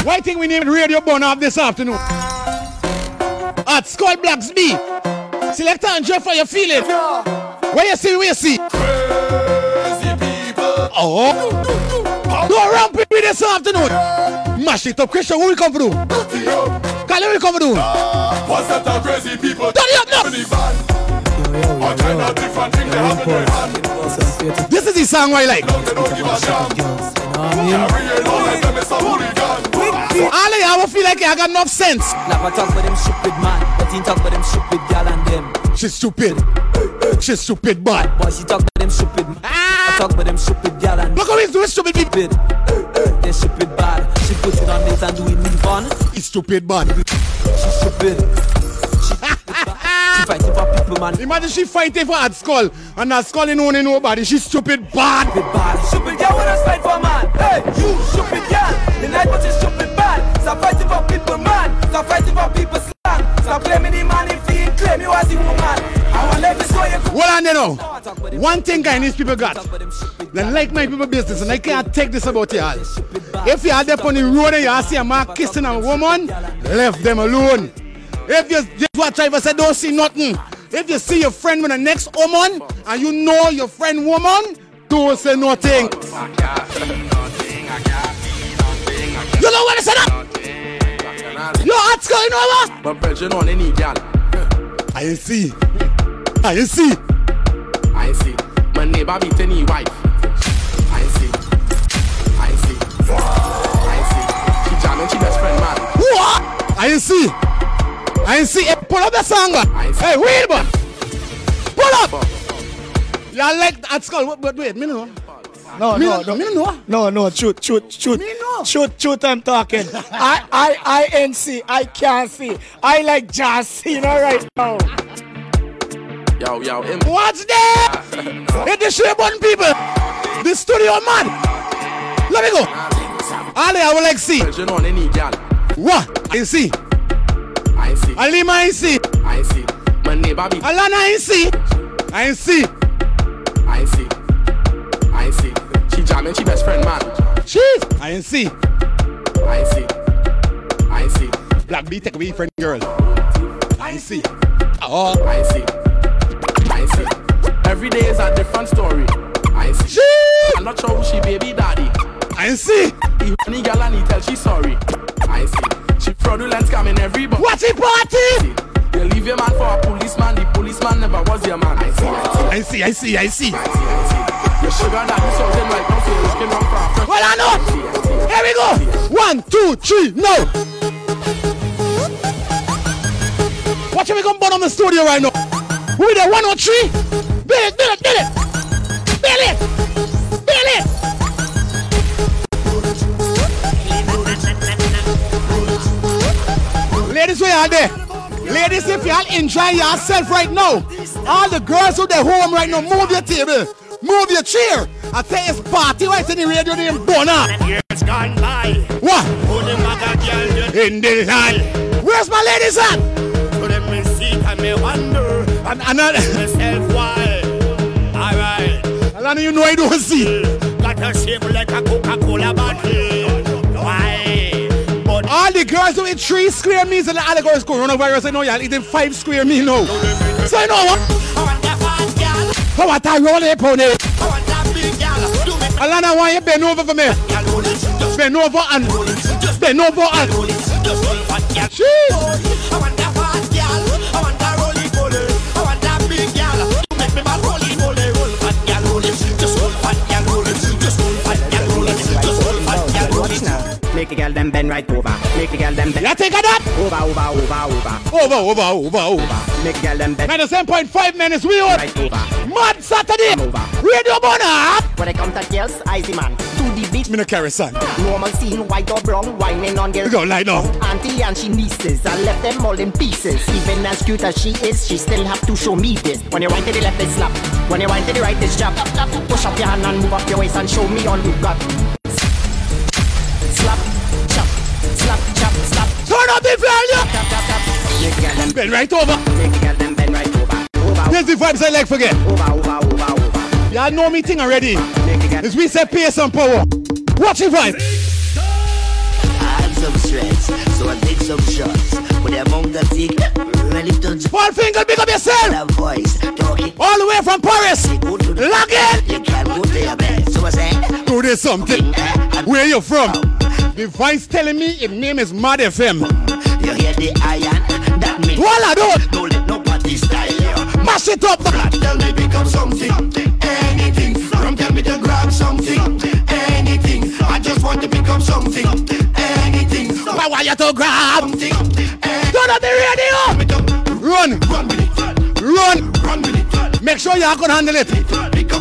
Why think we named Radio off this afternoon? At Skull Blacks B. Selector and Jeff, how you feeling? Where you see, where you see? Oh. Go around with me this afternoon. Mash it up, Christian, where we come through? Kyle, where we come through? What's that the crazy people Turn it up now. in the van? All kind of different thing they have in their hand. This is the song I like. They don't give a damn. Carry it on like them is a hooligan. All of y'all feel like I got enough sense. Never talk about them stupid man, but he talk about them stupid gal and them. She's stupid. She's stupid, but. Boy, she talk about them stupid. Ah! I talk about them stupid gal and Look how he's doing stupid people. Eh, eh, they stupid bad. She put it on it and do it move on. He's stupid, bad. She stupid. She *laughs* She fighting for people, man. Imagine she fighting for Ad Skull and Ad Skull ain't owning nobody. She's stupid, bad. Stupid bad. Stupid girl wanna fight for man. Hey, you stupid girl. The night was stupid bad. Stop fighting for people, man. Stop fighting for people slang. Stop claiming the man if he claim you as a woman. I want every story you Well, on know, one thing Guyanese people got, they like my people business, and I can't take this about y'all. If you're there on the road and you see a man kissing a woman, leave them alone. If you just watch driver say don't see nothing. If you see your friend with the next woman and you know your friend woman, don't say nothing. You know what I said? Yo, what's going on? But on any gal. I see. I see. I see. My neighbor beat any wife. I see. I see. I see. She jamming she best friend man. What? Ah? I see. I eh, ah. see. Hey, pull up the song. man. Hey, wait, man. Pull up. Y'all like that skull? But, but wait, me know. No, Me no, no- no, me know. no, no, shoot, shoot, shoot, me shoot, shoot. I'm talking. *laughs* I, I, I, N C. I can't see. I like jazz scene right now. Yo, yo, him. What's that? Hit the shit button, people. The studio man. Let me go. Ali, I would like see. Pressure on any gal. What? I see. I see. Alima, I see. I see. My neighbor beat. Alana, I see. I see. I see. I see. She jamming she best friend man. Jeez. I see. I see. I see. Black B, take away friend girl. I see. Oh. I see. I see. Every day is a different story. I see. I'm not sure who she baby daddy. I see. He honey girl and he tell she sorry. I see. She fraudulent scamming everybody. What's it party? You leave your man for a policeman. The policeman never was your man. I see. I see. I see. I see. I see. I see. Your sugar daddy sounding right now, so you're looking wrong for a friend. Well, I know. Here we go. One, two, three, no. Watch we gonna burn on the studio right now. We or three. Bill it, bill it, bill it. Bill it. Bill it. Ladies, we are there. Ladies, if y'all enjoy yourself right now, all the girls who there home right now, move your table, move your chair. I say it's party right in the radio name Bona. Years gone by. What? In the hand. Where's my ladies at? To them me see and me wonder. And, and I, myself why. Alright. Alana, you know I don't see. Got a shape like a Coca-Cola bottle. allegories to eat three square meals and the allegories coronavirus. I know y'all eating five square meals now. So you know what? How about I roll it pony? Alana, why you bend over for me? Bend over and bend over and. Jeez. Make the girl them bend right over. Make the girl them bend. You take a that? Over, over, over, over. Over, over, over, over. Make the girl them bend. Minus 7.5 minutes, we on. Right over. Mad Saturday. Radio Bona. When it comes to girls, I see man. To the beat. Me no carry son. Normal scene, white or brown, whining on girls. Go light now. Auntie and she nieces, I left them all in pieces. Even as cute as she is, she still have to show me this. When you wind to the left, it's slap. When you wind to the right, it's jab. Push up your hand and move up your waist and show me all you got. Turn up the them Bend right over. Make the girl them bend right over. Over, Here's the vibes I like forget. over, over, over, over. Y'all know me thing already. Make the girl As we say pace and power. Watch the vibe. I have some stress, so I take some shots. But the amount I take really touch One finger, big up yourself. that voice. Talking, All the way from Paris. Log in. you can't go to your bed. So I say, Do this something. Where you from? The voice telling me his name is Mad FM. you hear the iron, that means Voila, do don't let nobody style you. Mash it up. Tell me pick up something, anything. From tell me to grab something, anything. I just want to pick up something, anything. Why why you to grab? Something, Turn up the radio. Run. run with it, Run. run with it. Make sure you can handle it.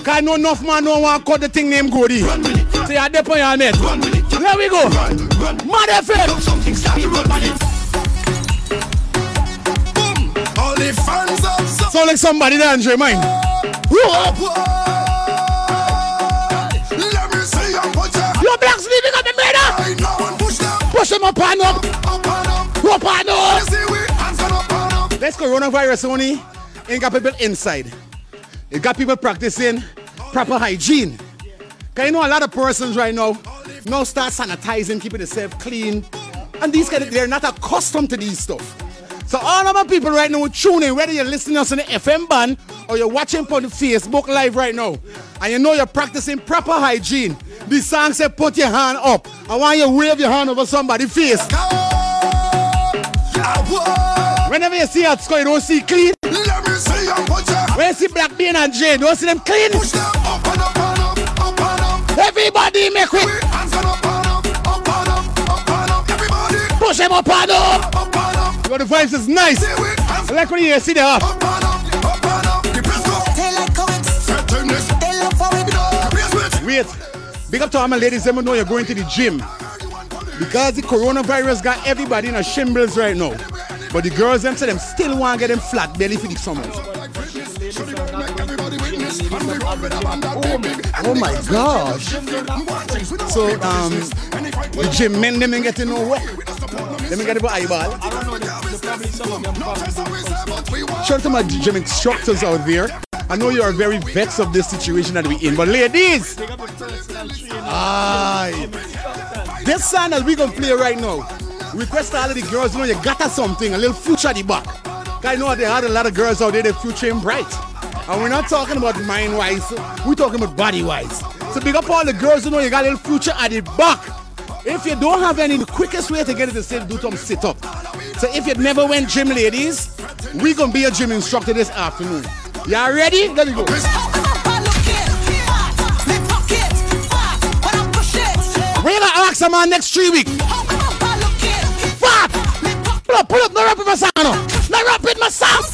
Cause no enough man no want cut the thing named Goody. So you dip on your net. There we go. FM. Something start to run with it. All the fans of Sound like somebody you put your Yo, black sleeping up the murder. push them up and up. up and up. On up. This coronavirus only people inside. It got people practicing proper hygiene. Cause you know a lot of persons right now now start sanitizing, keeping themselves clean. And these guys, they're not accustomed to these stuff. So all of my people right now tuning, whether you're listening to us on the FM band or you're watching on the Facebook live right now, and you know you're practicing proper hygiene. The song said put your hand up. I want you to wave your hand over somebody's face. Whenever you see us, you don't see clean. Let me see you put your When you see Black Bean and Jay, don't see them clean. push them up and up and up, up and up. Everybody make We way. hands on up and up, up and up, up and up. Everybody Push them up and up. up and up. Yo, the vibes is nice. See we hands I like when you see the up. up and up, up and up. The press go. They like how it's, Threaten this. they love how it Raise with. Wait. Big up to all my ladies. Let me know you're going to the gym. Because the coronavirus got everybody in a shambles right now. But the girls them say them still want to get them flat belly for the summer. Oh my gosh. So um the gym men them ain't getting nowhere. Let me get it eyeball. Shout out to my gym instructors out there. I know you are very vexed of this situation that we're in, but ladies, aye, this song that we gonna play right now, request all of the girls, you know, you got us something, a little future at the back. I know they had a lot of girls out there, their future ain't bright. And we're not talking about mind wise, we're talking about body wise. So big up all the girls, you know, you got a little future at the back. If you don't have any, the quickest way to get it is to do some sit up. So if you never went gym, ladies, we're gonna be a gym instructor this afternoon. Y'all ready? Let me go. We're gonna ask a man next three weeks. Pull up, pull up, no rap with my sound. No rap with my sound.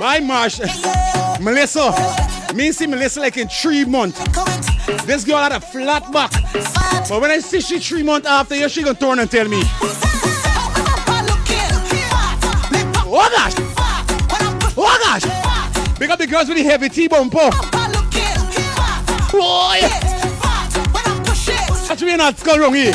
Bye, Marsh. Melissa. Me see Melissa like in three months. This girl had a flat back. But when I see she three months after you, she gonna turn and tell me. Oh gosh! Oh gosh! Big up the girls with the heavy T-bumper. Boy! That's really not skull wrong here.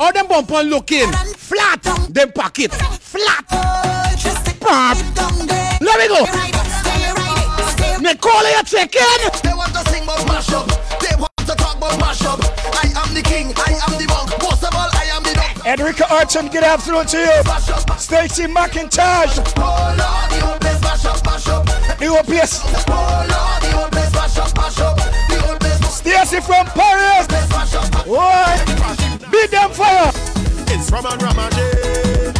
All them bumper looking. Flat. Them pocket. Flat. Pop. Let me go. Nicole, you checking? They want to sing about mash up. They want to talk about mash up. I am the king. I am the monk. Most of all, I am the dog. Enrica Archon, good afternoon to you. Stacey McIntosh. Oh Lord, the old place mash up, mash up. The old place. Oh Lord, It's Roman Ramajay.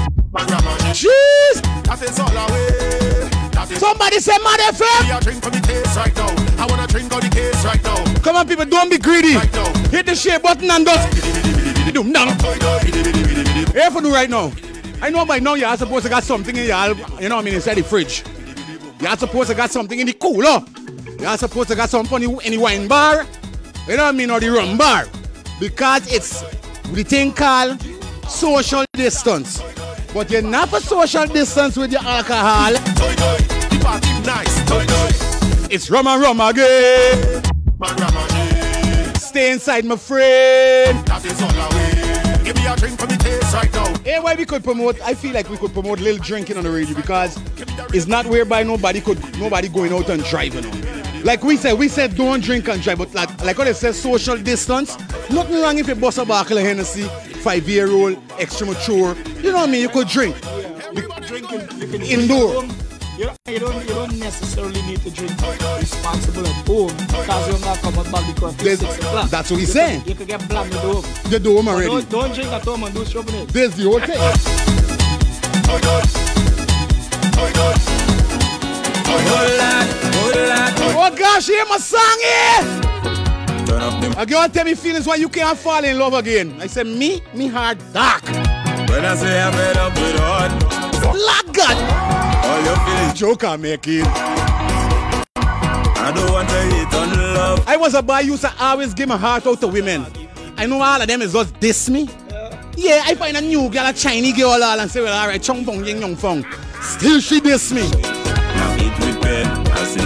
Jeez. That is all away. Somebody say Mad FM. Me drink for the case right now. I wanna drink on the case right now. Come on, people, don't be greedy. Right now. Hit the share button and just. Down. Here for do right now. I know by now you're supposed to got something in your, you know what I mean, inside the fridge. You're supposed to got something in the cooler. You're supposed to got something in the- in the wine bar. You know what I mean, or the rum bar. Because it's the thing called social distance. But you're not for social distance with your alcohol. It's rum and rum again. Stay inside, my friend. That is all away. Give me a drink for the case right now. Hey, why we could promote? I feel like we could promote little drinking on the radio because it's not whereby nobody could nobody going out and driving on. Like we said, we said don't drink and drive, but like like what they said, social distance. Nothing wrong if you bust a bottle of Hennessy, five year old, extra mature. You know what I mean? You could drink. Drinking, you can Indoor. You don't, you don't, you don't necessarily need to drink responsible at home because you're not coming back because it's 6 o'clock. that's what he's You saying. Could, you could get blamed at home. The dome But already. Don't, don't drink at home and do shopping. There's the whole thing. Oh gosh, hear my song here. Turn up them. A girl tell me feelings why you can't fall in love again. I said, me, me heart dark. When I say I'm fed up with heart. Lord God. All you feeling. Joker make it. I don't want to hit on love. I was a boy used to always give my heart out to women. I know all of them is just diss me. Yeah, I find a new girl, a Chinese girl, all and say, well, all right, chong fong, ying yong fong. Still she diss me.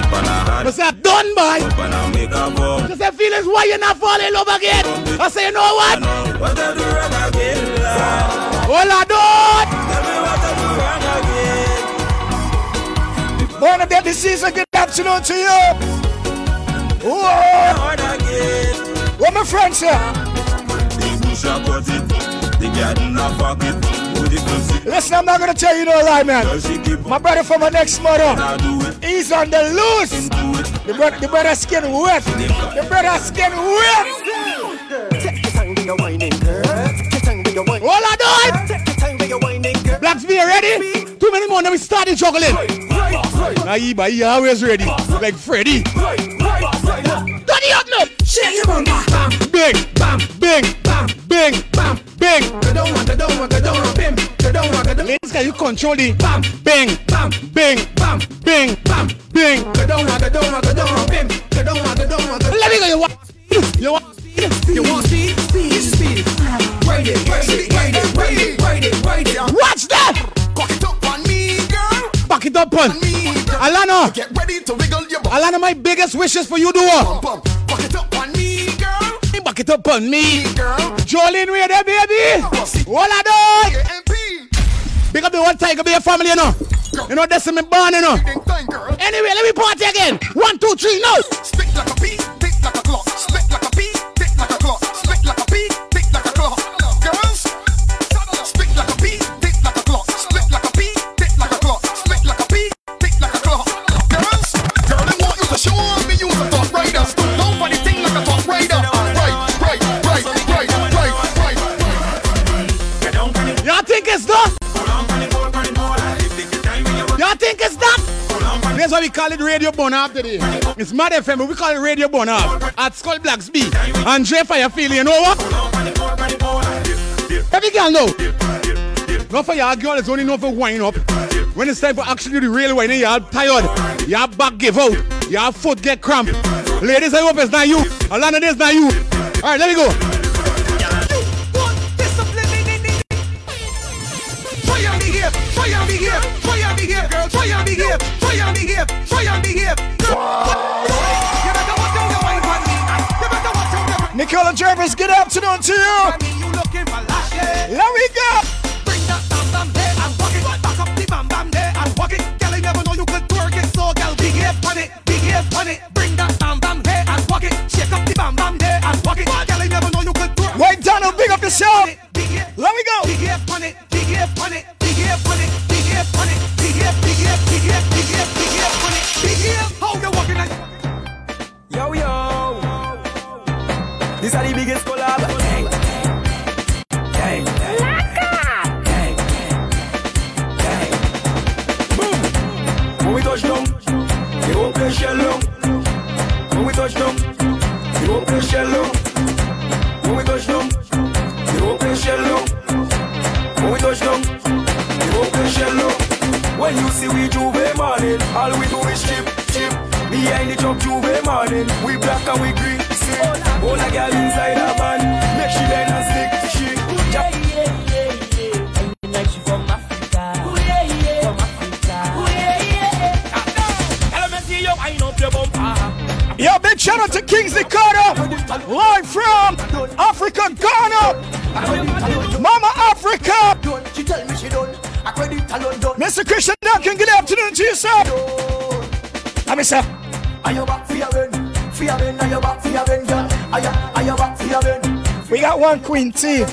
I sleep on a heart. But say, done by. Up and I make a vow. Just say, feelings, why you not fall in love again? I say, you know what? What I do wrong again, Lord? All I do. Tell me what I do wrong again. Born of that disease, good afternoon to you. Whoa. What my friends here? The bush a cut it. The garden a fuck it. Who the pussy? Listen, I'm not gonna tell you no lie, man. Girl, she keep My brother from my next mother, I do it. he's on the loose. The brother, the brother skin wet. The brother skin wet. Take your time with your whining, girl. Take your time with your whining. All I do it. Take your time with your whining, girl. Blacks be ready? Too many more, then we started juggling. Now but he always ready. Like Freddy. Turn it up now. Shake your bum, bam, Bing, bam, bing, bam, bing, bam. bing. Go down, go down, go down, bim. Go down, go down. Ladies, can you control the Bam, bing, bam, bing, bam, bing, bam. bing. Bim. Down. Let me go. You want? You want? You want speed? Speed, speed. It, ride it, ride it, ride it, ride it, ride it. Watch that. Back it up, on. Alana, Get ready to wiggle your bum, Alana, my biggest wishes for you, do what? Cock it up on me, girl. Back it up on me. Girl. Jolene, we there, baby. All I do. Big up the whole Tiger Bay family, you know. You know, that's me born, you know. Anyway, let me party again. One, two, three, no. Spit like a bee, why we call it Radio Bonham today. It's Mad FM, but we call it Radio Bonham. At Skull Blacks B. Andre Feeling, you know what? Every girl know. Not for y'all girl, it's only not for wind up. When it's time for actually the real whining, y'all tired. Y'all back give out. Y'all foot get cramped. Ladies, I hope it's not you. Alana, this not you. Alright, let me go. Try and behave, try and behave. Nicola Jervis, good afternoon to you. Let me go. Bring that bam bam there and walk it. Back up the bam bam there and walk it. Girl, I never know you could twerk it, so girl, behave on it, behave on it. Bring that bam bam there and walk it. Shake up the bam bam there and walk it. Girl, I never know you could twerk. Wait, Donald, big up yourself. Let me go. Behave on it, behave on it, behave on it, behave on it, behave, behave, behave, behave, behave These are the biggest collab. Gang. Gang. Gang. Gang. Boom. When we touch down, they won't play shell long. When we touch down, they won't play shell long. When we touch down, they won't play shell long. When we touch down, they won't play shell long. When you see we J'ouvert morning, all we do is chip, chip. Behind the truck J'ouvert morning, we black and we green. See, all a girl inside a van, make she bend and stick. She, ja- Yo, big shout out to Kingsley Carter, live from Africa, Ghana. Mama Africa. Don't she tell me she done. I credit alone done. Mr. Christian Duncan, good afternoon to you, sir. Let me say. Are you back for your ben? For your ben, are you back for your ben, girl? Are you, are you back for your ben? We got one Queen T,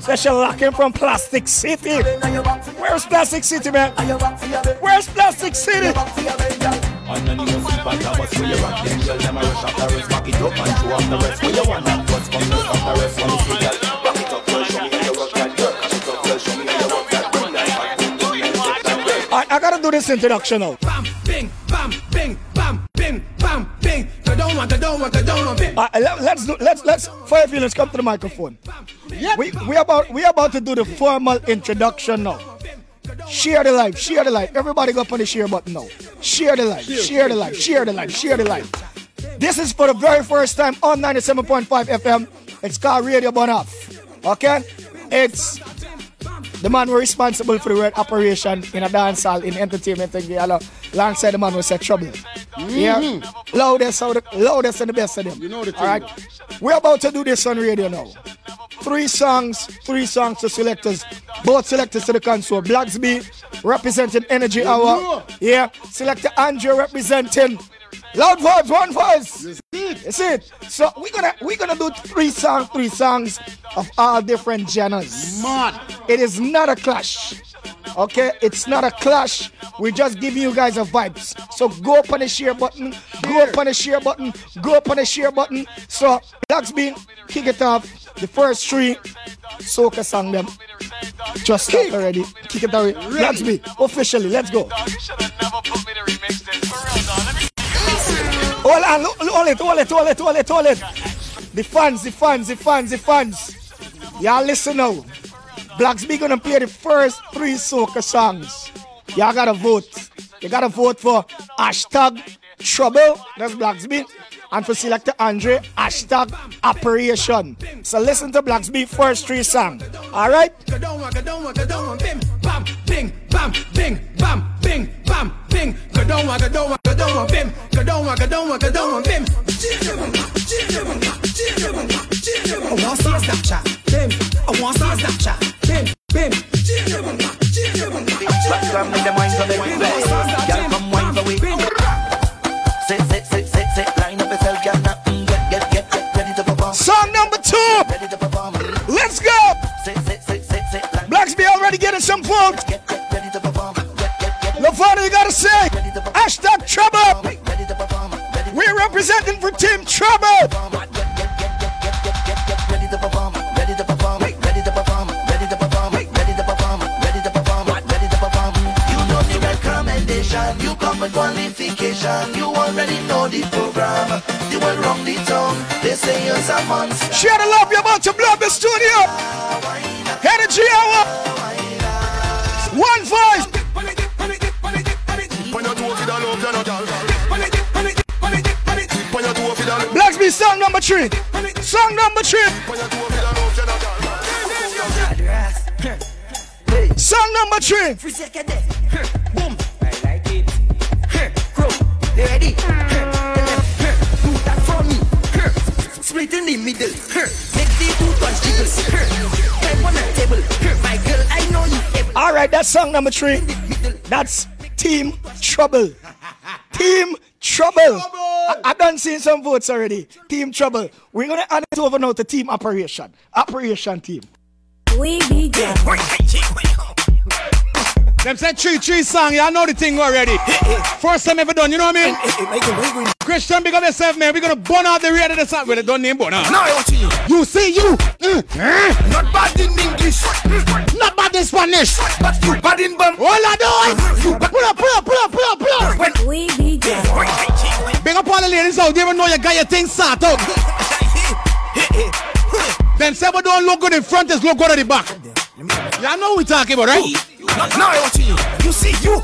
special locking from Plastic City. Where's Plastic City, man? Where's Plastic City? Anonymous impact a bus where you rock them girl Them a rush off the rest, back it up and show off the rest Where you want that bus, come look off the rest When you see girl, I, I gotta do this introduction now. Bam, bing, bam, bing, bam, bing, bam, bing. Down one, go down one, go down one, bing. Uh, let, let's do let's let's fire feelings come to the microphone. We we about we about to do the formal introduction now. Share the life, share the life. Everybody go up on the share button now. Share the life, share the life, share the life, share the life. This is for the very first time on 97.5 FM. It's called Radio Off. Okay? It's the man who responsible for the word operation in a dance hall in entertainment and gala, alongside the man who said trouble. Mm-hmm. Yeah? Loudest, the, loudest and the best of them. You know the All right? We're about to do this on radio now. Three songs, three songs to selectors. Both selectors to the console. Blacksby representing Energy Hour. Yeah. Selector Andrew representing Loud Vibes, One Voice. That's it. So we're gonna we're gonna do three songs, three songs of all different genres. Man. It is not a clash. Okay, it's not a clash. We're just giving you guys a vibes. So go up on the share button, go up on the share button, go up on the share button. So Blacksby, kick it off. The first three soca song them. Just start already. Kick it away. Blacksby, officially, let's go. Hold on, hold it, hold it, hold it, hold it, hold it. The fans, the fans, the fans, the fans. Y'all listen now. Blacksby gonna play the first three soca songs. Y'all gotta vote. You gotta vote for hashtag trouble. That's Blacksby. And for selector Andre, hashtag operation. So listen to Blacksby first three songs. Alright? Bim, bim. Bim. Bim. Bim, votes. Get, get ready to perform Get, get, get Lavana, you gotta say hashtag trouble. We're representing for Team Trouble. Recommendation You come with qualification You already know the program You will run the town They say you're a monster Share the love you're about to blow up the studio. Energy hour. One voice. Blacksby song number three. Song number three. Song number three. Boom. Bro, ready? The left, do that for me. Split in the middle. Make the two jiggles. Type on the table. My girl, I know you. All right, that's song number three. That's Team Trouble. Team Trouble. I, I done seen some votes already. Team Trouble. We're gonna add it over now to Team Operation. Operation Team. We be them said three three song, y'all know the thing already. Eh, eh, eh. First time ever done, you know what I mean? Christian, big up yourself, man. We're gonna burn out the rear of the song. Well, don't name burn out. Now I want to you. You see you. Mm. Eh? Not bad in English. Not bad in Spanish. But you bad in bum. All I do is pull up, pull up, pull up, pull up, pull up. When We be jam. Big up all the ladies out there, even know you got your things sort out. *laughs* Them say we don't look good in front, just look good at the back. Y'all know what we talking about, right? Now I want you. You see you.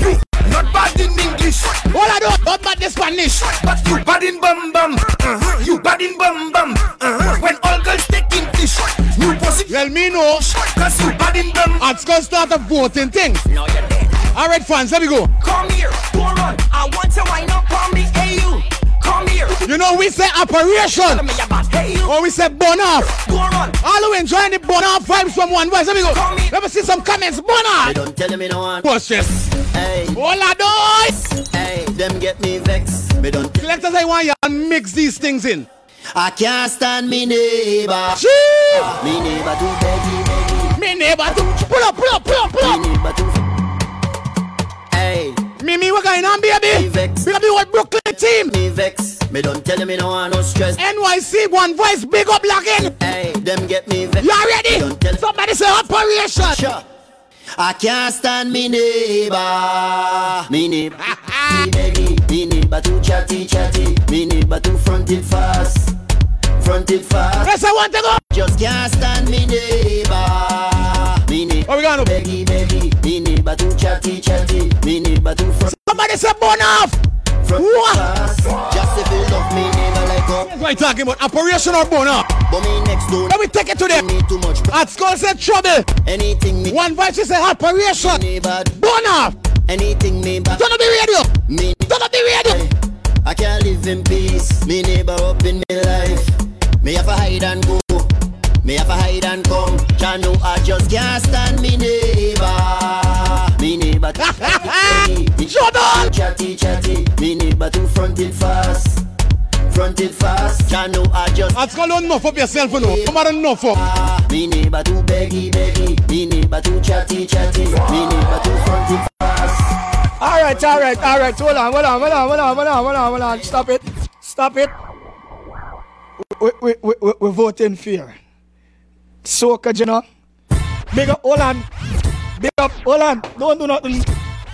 You not bad in English. All I do, not bad in Spanish. But you bad in bum bum. Uh-huh. You bad in bum bum. Uh-huh. When all girls take English, you pussy. Well, me know. Cause you bad in bum. Gonna start a voting thing. Now you're dead. All right, fans, let me go. Come here, go on. I want to wind up on me. Hey you. Come here. You know, we say operation. Tell me about hey. Or we say burn off. Go run. All who enjoying the burn off vibes from one voice. Let me go. Let me see some comments. Burn They off. don't tell me no one. Push this. Hey, All I do is. hey, them get me vexed. Me don't. Selectors, I want you to mix these things in. I can't stand me neighbor. Gee! Me neighbor too beggy, beggy. Me neighbor, to pull up, pull up, pull up, pull Me up. neighbor too. Hey, Mimi, what going on, me baby? vex. Big up the whole Brooklyn team. Me vex. Me don't tell me no one no stress. NYC, one voice, big up, login. Hey, them get me vex. You ready? don't tell. Somebody say operation. Sure. I can't stand me neighbor. Me neighbor. Ah, ah. me beggy. Me neighbor too chatty, chatty. Me neighbor too fronted fast. Fronted fast. Yes, I want to go. Just can't stand me neighbor. Me neighbor. Where we going? Beggy, beggy. Me neighbor too chatty, chatty. Me neighbor too front. Somebody say burn off. What? fast. Just if you love me neighbor like up. What are you talking about? Operation or burn off? But me next door. Let me take it to them. Me too much. At school say trouble. Anything me. One voice is a operation. Neighbor. Burn off. Anything me. Back. Turn up the radio. Me. Turn up the radio. I can't live in peace. Me neighbor up in me life. Me have to hide and go. Me have to hide and come. Can know I just can't stand me neighbor. Me neighbor. *laughs* Shut up. Chatty chatty. Me neighbor too fronted fast. Fronted fast. Can know I just. School don't enough up yourself, you know. Come on, enough up. Me neighbor too beggy beggy. Me neighbor too chatty chatty. Me neighbor too fronted fast. All right, all right, all right. Hold on, hold on, hold on, hold on, hold on, hold on, hold on. Stop it. Stop it. We, we, we, we, we're voting fear. Soca, you know. Big up, hold on. Big up, hold on. Don't do nothing.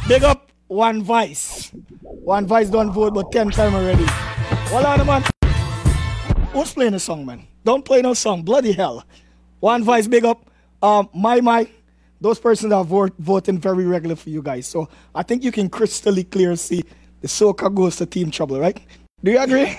Big up one voice. One voice don't vote, but 10 time already. Hold on, man. Who's playing a song, man? Don't play no song. Bloody hell. One voice, big up. Um, my, my. Those persons are vote, voting very regular for you guys. So I think you can crystally clear see the Soca goes to Team Trouble, right? Do you agree? *laughs*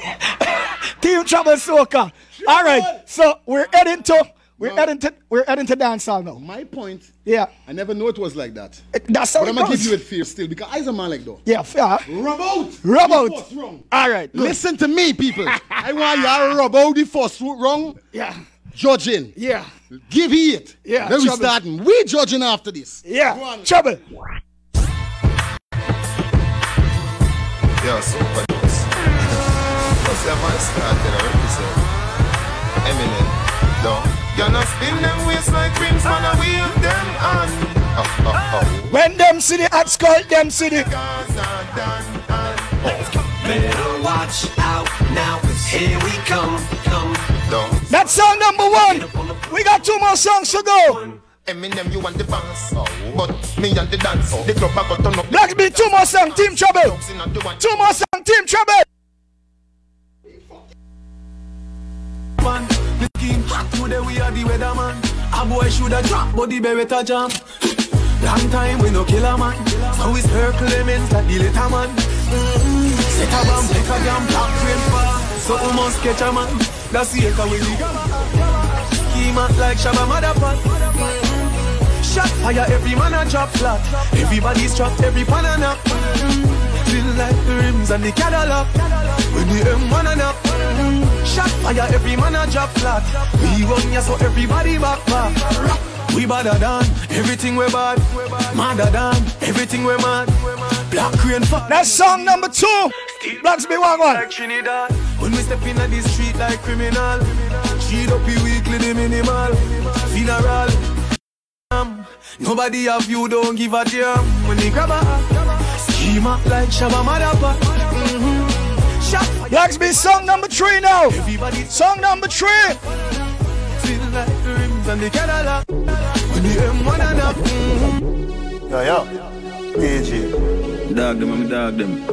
Team Trouble Soca. All right. So we're heading to we're heading to we're heading to dancehall now. My point. Yeah. I never know it was like that. It- that's how But it I'm gonna give you it fear still because I's a man like though. Yeah, fair. Rub out. Rub out. first wrong. All right. good. Listen to me, people. I want y'all rub out the first wrong. Yeah. Judging. Yeah. Give it. Yeah, Then we trouble. starting. We judging after this. Yeah. Trouble. Yo, super dose. What's that man started already, so Eminem, don't. You know spin them waist like rims, man, I wave them on. Oh, oh, oh. When them city at skull, them city. Better watch out now, cause here we come, come. That's song number one. We got two more songs to go. Eminem, you want the bounce, but me and the dance. The club I got turn up. Black be two more song, Team Trouble. Two more song, Team Trouble. man. The scheme hot today, we are the weatherman. A boy shoulda drop, but the beretta jam. Long time we no kill a man. So we circle elements like the letter man. Mm-hmm. Set a bomb, take a jam, black train far. So we must catch a man. That's the echo we legal. Scheme like Shabba Motherfucker. Shot fire, every man a drop flat. Everybody's trapped, every pan a knock. Mm. Feel like the rims and the Cadillac. When the M1 a knock. Mm. Shot fire, every man a drop flat. We run ya so everybody back back. We badder than everything we bad. Madder than everything we mad. Black rain fuck. That's song number two. Blacks be one one. Like Trinidad. When we step in the street like criminal. Cheat up weekly the minimal. Funeral. Um, Nobody have you don't give a damn. When they grab a schema like Shabba Madapa. Mm-hmm. Shot fire. Blacks be song number three now. Everybody Song number three. feel like the rims and the Cadillac. When the M1 and up. Yo, yo. AJ. Dog them, I'm dog them.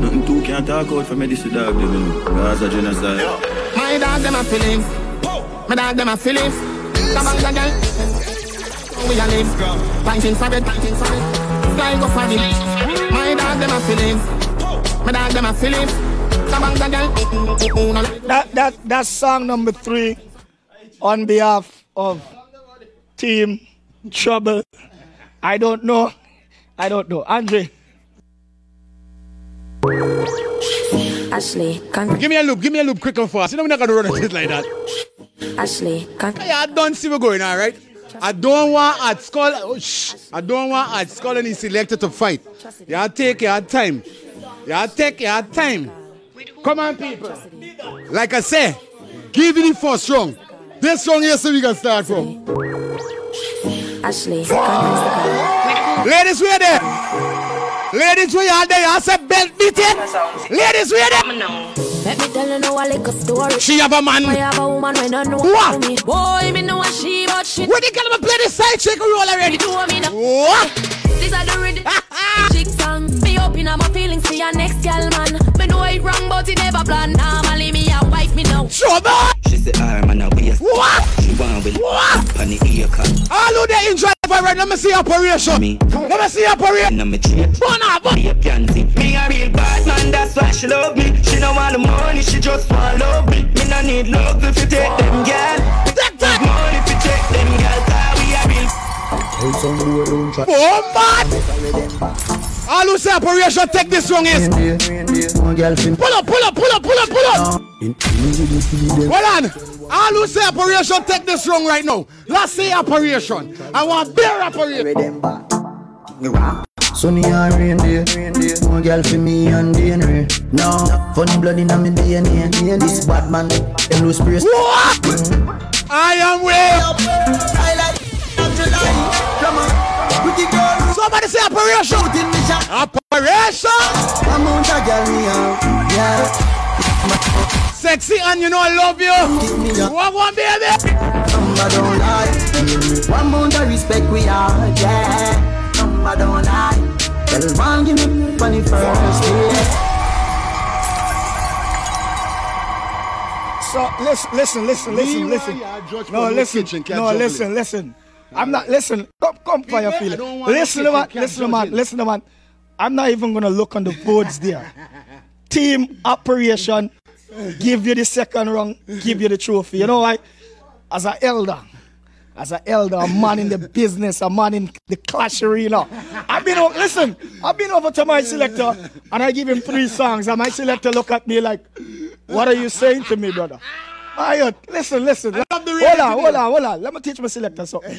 Nothing too can't talk out for me, this is dog them, you know. Gaza genocide. My dog them a feeling. My dog them a feeling. Come on, the girl. We a live. Fighting for it, fighting for it. Fly go for it. My dog them a feeling. My dog them a feeling. Come on, the girl. That that that's song number three on behalf of Team Trouble. I don't know. I don't know. Andre. Ashley, can Give me a loop, give me a loop quick and fast. You know we're not gonna run it like that. Ashley, can Yeah, I don't see we're going, alright? I don't want at skull oh, shh. I don't want at skull and he's selected to fight. You take your time. You take your time. Come on, people. Like I say, give it the first round. This song here so we can start from. Ashley, Ladies, we are there. Ladies, we are there. I said belt beat it. Ladies, we are there. Let me tell you now a little story. She have a man. I have a woman when I know What? me. Boy, me know a she, but she. Where the girl play the side chick roll already? You know me now. What? These are the *laughs* rhythm. Chick song. Me open up my feelings for your next girl, man. Me know it wrong, but it never plan. Normally me a wife me now. Trouble. She say, I'm man, a waste. What? She want with What? on the ear cut. All who they enjoy life right, let me see operation. Me. Let me see operation. No, me cheat. Burn up. Me a pansy. Me a real bad man, that's why she love me. She don't want the money, she just want love me. Me no need love if you take them, girl. Take that. Money if you take them, girl. Cause we a real Oh, man. All who say operation, take this wrong is. Pull up, pull up, pull up, pull up, pull up. Hold on. All who say operation, take this wrong right now. Let's say operation. I want bear operation. Sunny and rain day, one girl for me and DNA. No, funny blood in my DNA. This bad man, them lose praise. What? I am way. Somebody say operation. Operation. Amount of girl me out, yeah. Sexy and you know I love you. What one baby? Number don't lie. One amount of respect we are, yeah. Number don't lie. Tell one give me money first, yeah. So listen, listen, listen, listen, Leroy, listen. No, listen, kitchen, no, listen, listen. I'm not listen. Come, come for your feeling. don't Listen, no man. Listen, can't man. juggle it. Listen, man. I'm not even gonna look on the boards there. Team operation. Give you the second round. Give you the trophy. You know why? As an elder, as an elder, a man in the business, a man in the clash arena. I've been over, listen, I've been over to my selector and I give him three songs and my selector look at me like, what are you saying to me, brother? Ayot, listen, listen. love the hold on, hold there. on, hold on. Let me teach my selector something.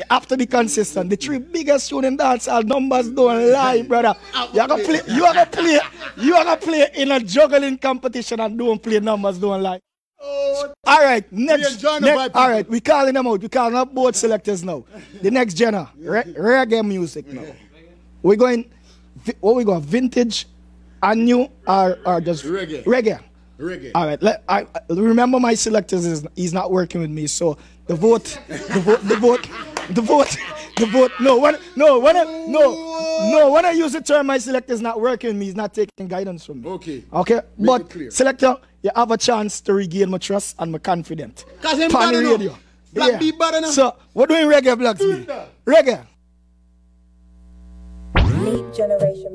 *laughs* After the consistent, the three biggest tune in dancehall numbers don't lie, *laughs* brother. You gotta play, you gotta play, you gotta play in a juggling competition and don't play numbers don't lie. all right, next, next all right, we calling them out. We calling up both selectors now. The next genre, re- reggae music now. We're going, what we going, vintage and new or, or just Reggae. Reggae. Reggae. All right, let, I, I- remember my selectors is he's not working with me, so the vote, the vote, the vote, the vote, the vote. No, when no, when I, no, no, when I use the term my selector is not working with me, he's not taking guidance from me. Okay. Okay, Make but clear. selector, you have a chance to regain my trust and my confidence. 'Cause him Pan better now. radio. Black beat better now. So we're doing reggae, blacks beat. Reggae. Leap generation.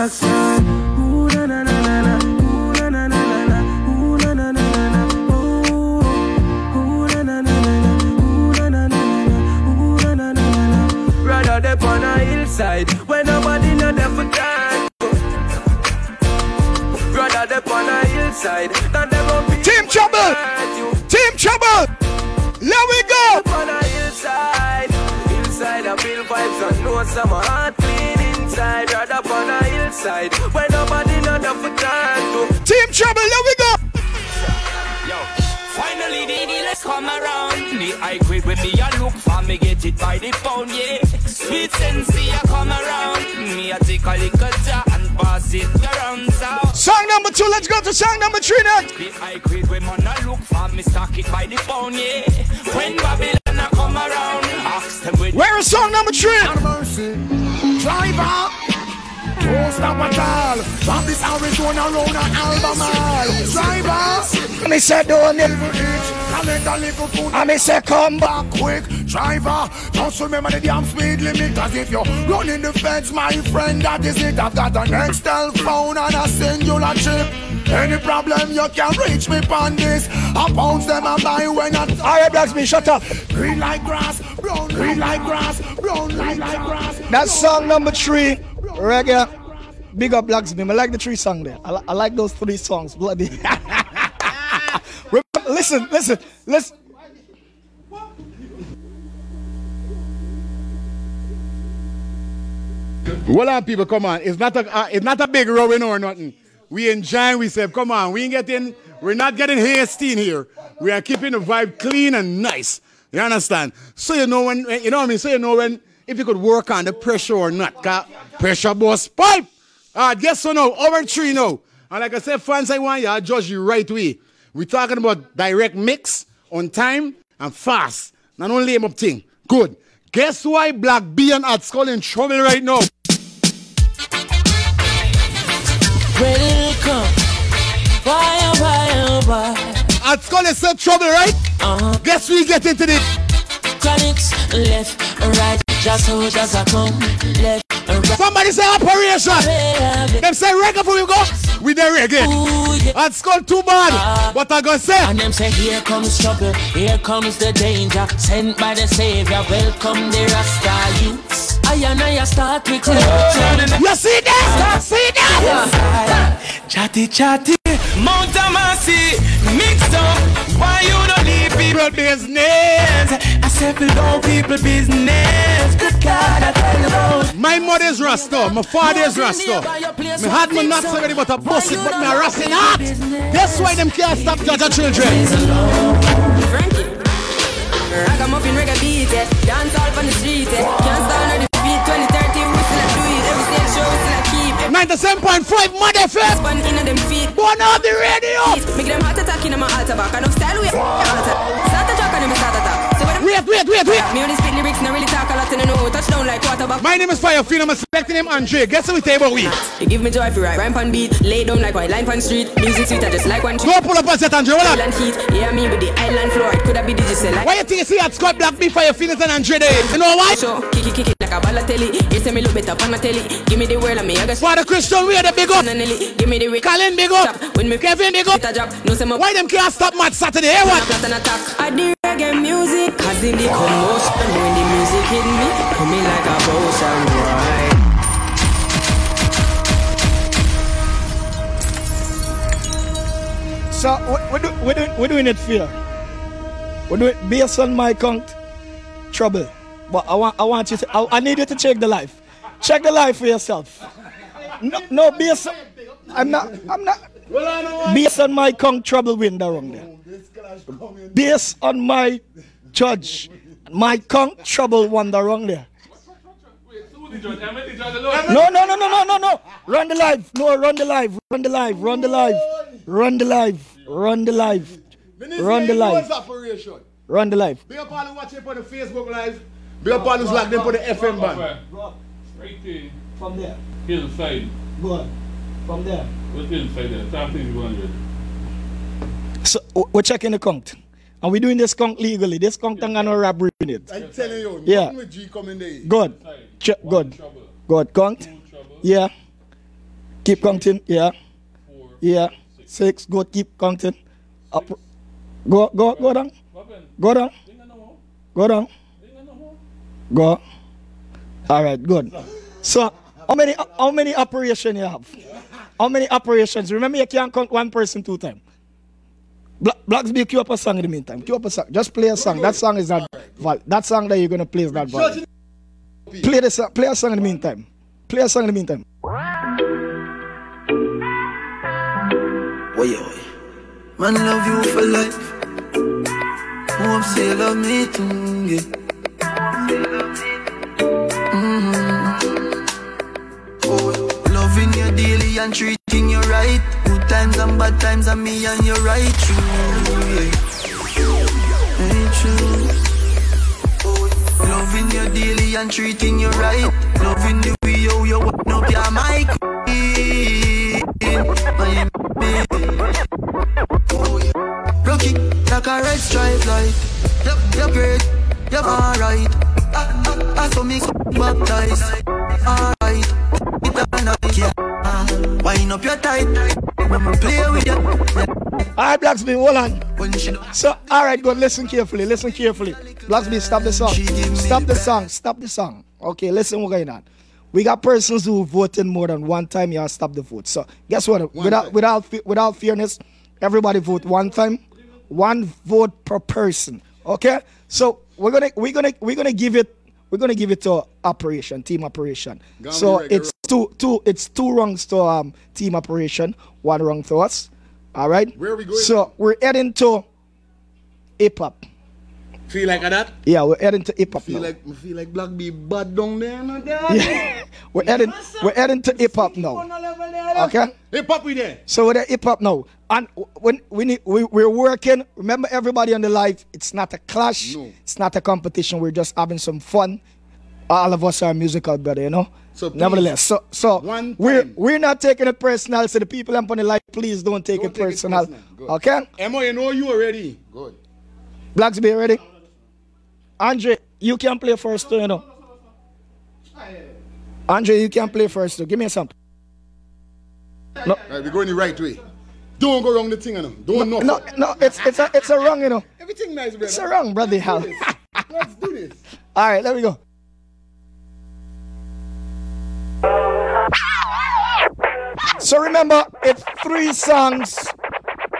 ooh na na na na na, ooh na na na na na, ooh na na na na na, ooh ooh na na na na na, ooh na na na na na, ooh na na na na na. On a hillside where nobody know them for time. On a hillside. Team trouble, team trouble. Let we go. On a hillside, hillside I feel vibes and know some heart clean inside. Rather on a hillside where nobody not there for time. Team Trouble, let we go! Finally, the dealers come around. The high grade with me, I look for me, get it by the pound, yeah. Sweet sensei, I come around. Me, I take a little jar and pass it around. So, Song number two, let's go to song number three now. the high grade with man, I look for me, stock it by the pound, yeah. When Babylon I come around, ask them with Where is song number three? Driver, don't stop at all. From this Arizona round an album all. Driver, Me say don't it. collect a little food. I me say come back. quick. Driver, just remember the damn speed limit. Cause if you're running the fence, my friend, that is it. I've got an Excel phone and a singular chip. Any problem, you can reach me on this. I bounce them and buy when I Alright, Blacks, me shut up. Green like grass, brown green like grass, brown like grass. That's song number three. Reggae. Big up Blacks, me. I like the three song there. I, I like those three songs. Bloody. *laughs* Listen, listen, listen. Well on people, come on. It's not a uh, it's not a big rowing or nothing. We enjoy we say, come on, we ain't getting we're not getting hasty in here. We are keeping the vibe clean and nice. You understand? So you know when you know what I mean? So you know when if you could work on the pressure or not. Pressure boss pipe. Alright, guess so now. Over three now. And like I said, fans, I want you to judge you right way. We're talking about direct mix on time and fast. Not only lame up thing. Good. Guess why Black B and Hot Skull in trouble right now? Welcome. Why, why, why? Hot Skull is in trouble, right? Uh-huh. Guess we get into the Chronixx, left, right. Just so, just a come. Left, right. Somebody say operation. Them say reggae for we go. We there again. Hot called too bad. Ah. What I gonna say? And them say, here comes trouble, here comes the danger. Sent by the Savior, welcome the Rasta youths. I and I start with you. You see that? Ah. See that? Chatty chatty, Mount Amasi, mixed up. Why you don't leave people business? I said below people business. Good God, I tell you. My mother's Rasta, my father's Rasta. Me had my nuts already, but I bust it, but me a Rasta not. That's why them can't stop judge children. Ragamuffin reggae beat. Dance all on the street. Can't stand on the beat. 2030, we still do it. Every stage show, we still keep. 97.5 Mud FM. Spun in them feet. Born out the radio. Make them heart attack in my altar back. Enough style, we Wait, wait, wait, wait. me only spit lyrics, not really talk a lot, and I know touchdown like quarterback. My name is Fire Fiend, I'm selecting him Andre. Guess who we about we? You give me joy if you rhyme pan beat, lay down like white line pan street. Music sweet, I just like one Go pull up and set Andre, what up? Island heat, yeah me with the island floor. It could have been digital like. Why you think you see at Scott Black B Fire Fiend and Andre there? You know why? So kick it, kick it like a Balotelli. You say me look better pan a telly. Give me the word and me I. Father Christian, we are the big up. Give me the way. Colin big up. When me Kevin big up. Drop. No say me. Why them can't stop match Saturday? Hey, what? Flat and attack. I do reggae music, the commotion when the music hit me, coming like a. Right. So we- we're, do, we're, doing, it fair. We're doing it based on my count. Trouble. But I want I want you to I, I need you to check the life. Check the life for yourself. No no based on, I'm not I'm not based on my count trouble win the wrong there. Based on my judge. My count trouble won the wrong there. No, no, no, no, no, no, no. Run the live. No, run the live. Run the live. Run the live. Run the live. Run the live. Run the live. Run the live. Big up all who watching for the Facebook live. Big up all who's locked in for the FM band. Right there. From there. Hillside. Go on. From there. What's hillside there? Top thing 100. So we're checking the count. And we're doing this count legally. This count ain't got no robbery in it. I'm telling you, Yeah. nothing with G coming there. Good. Check. Good. Good. Count. Yeah. Keep counting. Yeah. Yeah. Six. Good. Keep counting. Up. Go. Go. Go down. Go down. Go down. Go. All right. Good. So, how many how many operation you have? How many operations? Remember, you can't count one person two times. Bla- Blacks be queue up a song in the meantime. Queue up a song. Just play a song. That song is not valid. That song that you're gonna play is not valid. Play the song. Play a song in the meantime. Play a song in the meantime. Why, why? Man, love you for life. Hope say you love me too, yeah. Mhm. Oh, loving you daily and treating you right. Times and bad times, and me and you right true, yeah. Ain't true. Loving you daily and treating you right. Loving the way you you wind up your baby. Rocky like a red stripe light. Yep, you're great, you're alright. I, I, I saw me baptized. Alright, it a night, yeah. Wind up your tight. Play with. Alright, Blacksby, hold on. So, alright, good. Listen carefully. Listen carefully. Blacksby, stop the song. Stop the song. Stop the song. Okay, listen what's going on. We got persons who voted more than one time. You have stop the vote. So, guess what? without without without fairness, everybody vote one time, one vote per person. Okay. So we're gonna we're gonna we're gonna give it we're gonna give it to operation team operation. So regular. it's two two it's two rungs to um team operation, one rung to us. All right. Where are we going? So we're heading to hip hop. Feel like that? Yeah, we're heading to hip hop Feel now. like I feel like Black be bad down there, no dad. *laughs* Yeah. we're heading we're heading to hip hop now. Okay. Hip hop we there. So we're hip hop now, and when we need we, we're working. Remember, everybody on the live. It's not a clash. It's not a competition. We're just having some fun. All of us are musical, brother. You know. So please, nevertheless, so so one we're we're not taking it personal. So the people up on the live, please don't take it personal. okay. Emma, you know you already. Good. Blacksby, ready? Andre, you can play first too, you know. Andre, you can play first too. Give me some. No, Right, we're going the right way. Don't go wrong the thing, you know. Don't know. no, no. It's it's a it's a wrong, you know. Everything nice, brother. It's a wrong, brother. Hal. Let's do this. *laughs* All right, there we go. So remember, it's three songs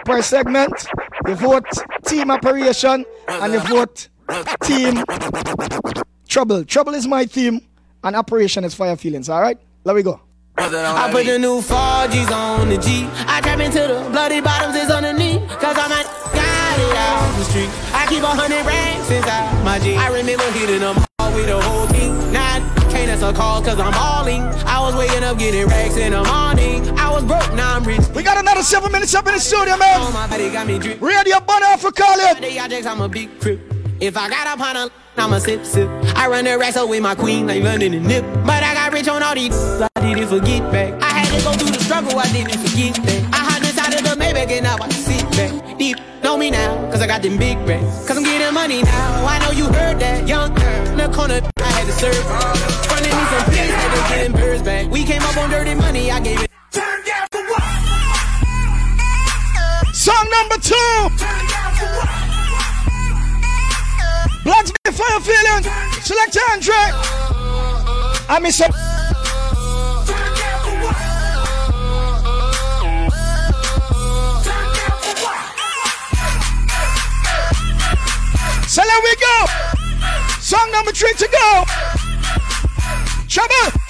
per segment. You vote team operation and you vote team trouble. Trouble is my team and operation is fire feelings. All right, there we go. I put the new 4Gs on the G. I trap into the bloody bottoms is underneath. Cause I'm a got it out the street. I keep a hundred racks inside my G. I remember hitting them all with the whole team. Now I can't answer calls cause I'm balling. I was waking up getting racks in the morning. I was broke, now I'm rich. We got another seven minutes up in the studio, man. Oh, my body got me drip. Radio Bonner for calling. I'm a big crip. If I got up on a I'ma sip, sip. I run the racks up with my queen like London and Nip. But I got rich on all these. I didn't forget back. I had to go through the struggle, I didn't forget that. I had inside of the Maybach and now I sit back. Deep, know me now, cause I got them big racks. Cause I'm getting money now. I know you heard that. Young girl in the corner, I had to serve. Running me some pigs, had to get them birds back. We came up on dirty money, I gave it. Turn down for what? Song number two. Blacks be fire feeling. Select your Andre. I miss up. So there we go. Song number three to go. Trouble.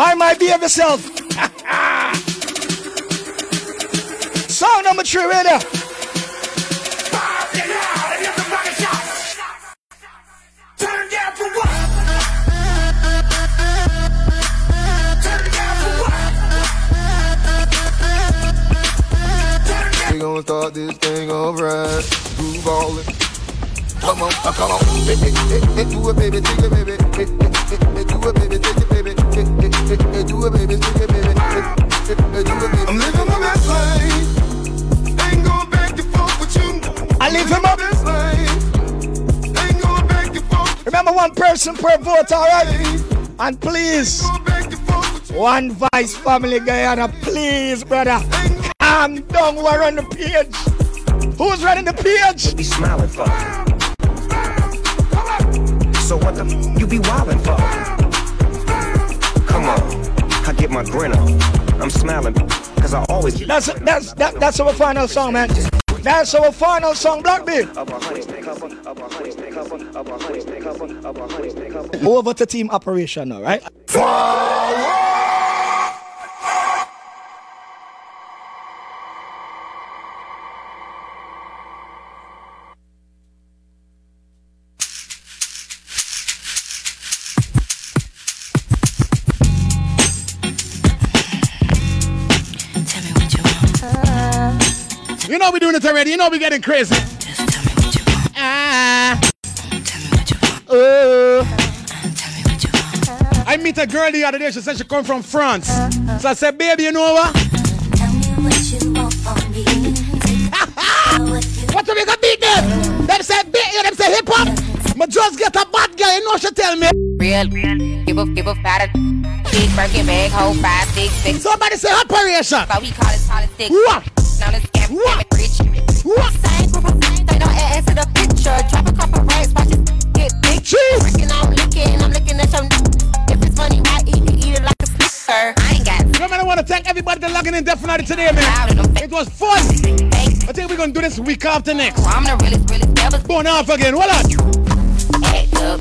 Mind my behave yourself. *laughs* Song number three right there. We gon' start this thing alright. Groove all in. Come on, come on. Hey, hey, hey, hey, do it, baby, take it, baby. Hey, hey, hey, hey, do it, baby, take it, baby. It, baby, take it, baby. It, baby. I'm living my best life. Ain't going back and forth with you. I leave him up. Remember one person per vote, alright? And please, One Vice family, Guyana, please, brother. Calm down, we're on the page. Who's running the page? Be smiling for. So what the f- you be wildin' for? Come get my grin on. I'm smiling cause I always get That's that's that, that's our final song, man. That's our final song, Blackbeard. Over to team operation now, right? You know we doing it already. You know we getting crazy. Ah. Oh. I meet a girl the other day. She said she come from France. So I said, baby, you know what? what do we gonna beat them? Them say beat you. Them say hip hop. But just get a bad girl. You know she tell me. Real, give a give a fatter big Birkin bag, hold five, six, six. Somebody say operation. But we call it politics. What? Now this scam, what? rich. What? Same group of things, they don't add to the picture. Drop a couple racks, watch it get big. Freaking, I'm licking, I'm looking at your. If it's funny, why eat it, eat it like a snicker. I ain't got. Remember, I want to thank everybody that logging in definitely today, man. It was fun. I think we're gonna do this week after next. I'm the realest, realest ever. Going off again. Hold on. Act up.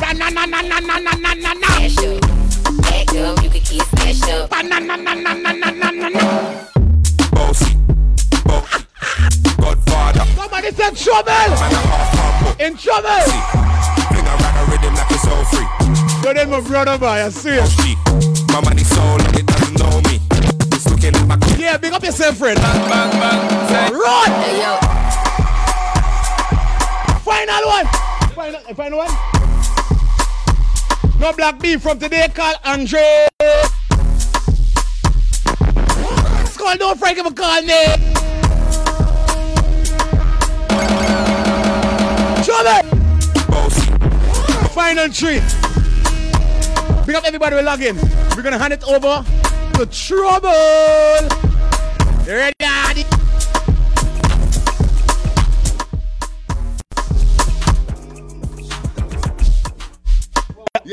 Na na na na na na na na na. Act up. You can kiss ash up. Na na na na na na na na na. Bossy. Bo- Godfather. Somebody said trouble. In trouble. Fling around a rhythm like it's all free. Yo, then my brother boy, I see it. My money so long it doesn't know me. It's looking at my Yeah, big up yourself, friend. Bang, bang, bang. Say- Run. Hey, yo. Final one. Final, eh, final one. No black beef from today called Andre. Skull, don't Frank ever call me. Trouble. Final three. Big up everybody we're logging. We're gonna hand it over to Trouble. You ready, Daddy?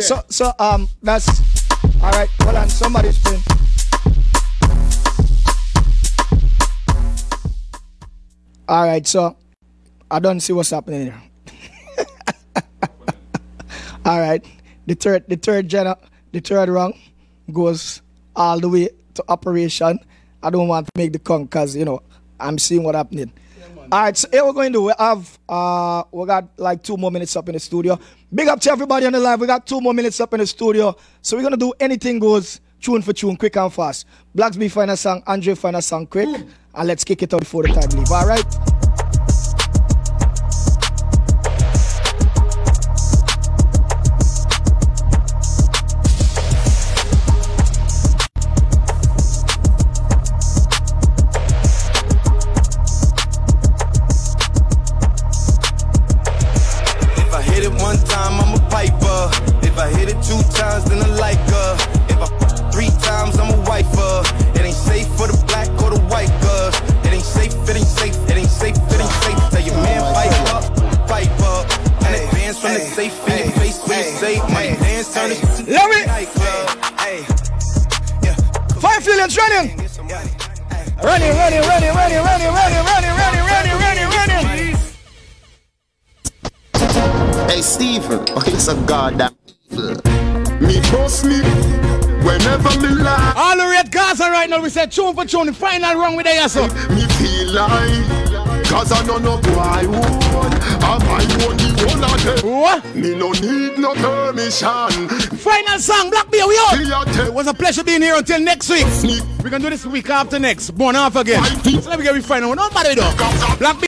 So so um that's all right. Hold on, somebody's spin. All right, so I don't see what's happening here. All right, the third the third gen the third rung goes all the way to operation. I don't want to make the con because you know I'm seeing what happening. All right, so here we're going to do. We have uh, we got like two more minutes up in the studio. Big up to everybody on the live. We got two more minutes up in the studio, so we're gonna do anything goes, tune for tune, quick and fast. Blacks be find a song, Andre find a song quick, and let's kick it out before the time leave. All right. If I hit it two times, then I like her. If I f- three times, I'm a wifer. It ain't safe for the black or the white girls. It ain't safe, it ain't safe, it ain't safe, it ain't safe. Tell your man pipe up, pipe up. And advance from the safe in your face when you say money dance turn it to Love it. nightclub. Five feelings running. Running, running, running, running, running, running, running, running, running, running, running. Hey Stephen, oh it's a goddamn Me boss me whenever me lie. All the red Gaza right now, we said tune for tune, the final run with the asso. Me feel like Cause I don't know why would Am I only one of them What? Me no need no permission Final song, Black Bear, we out. It was a pleasure being here until next week. We're gonna do this week after next. Born off again. So let me get we final one. Nobody do. Black Bear.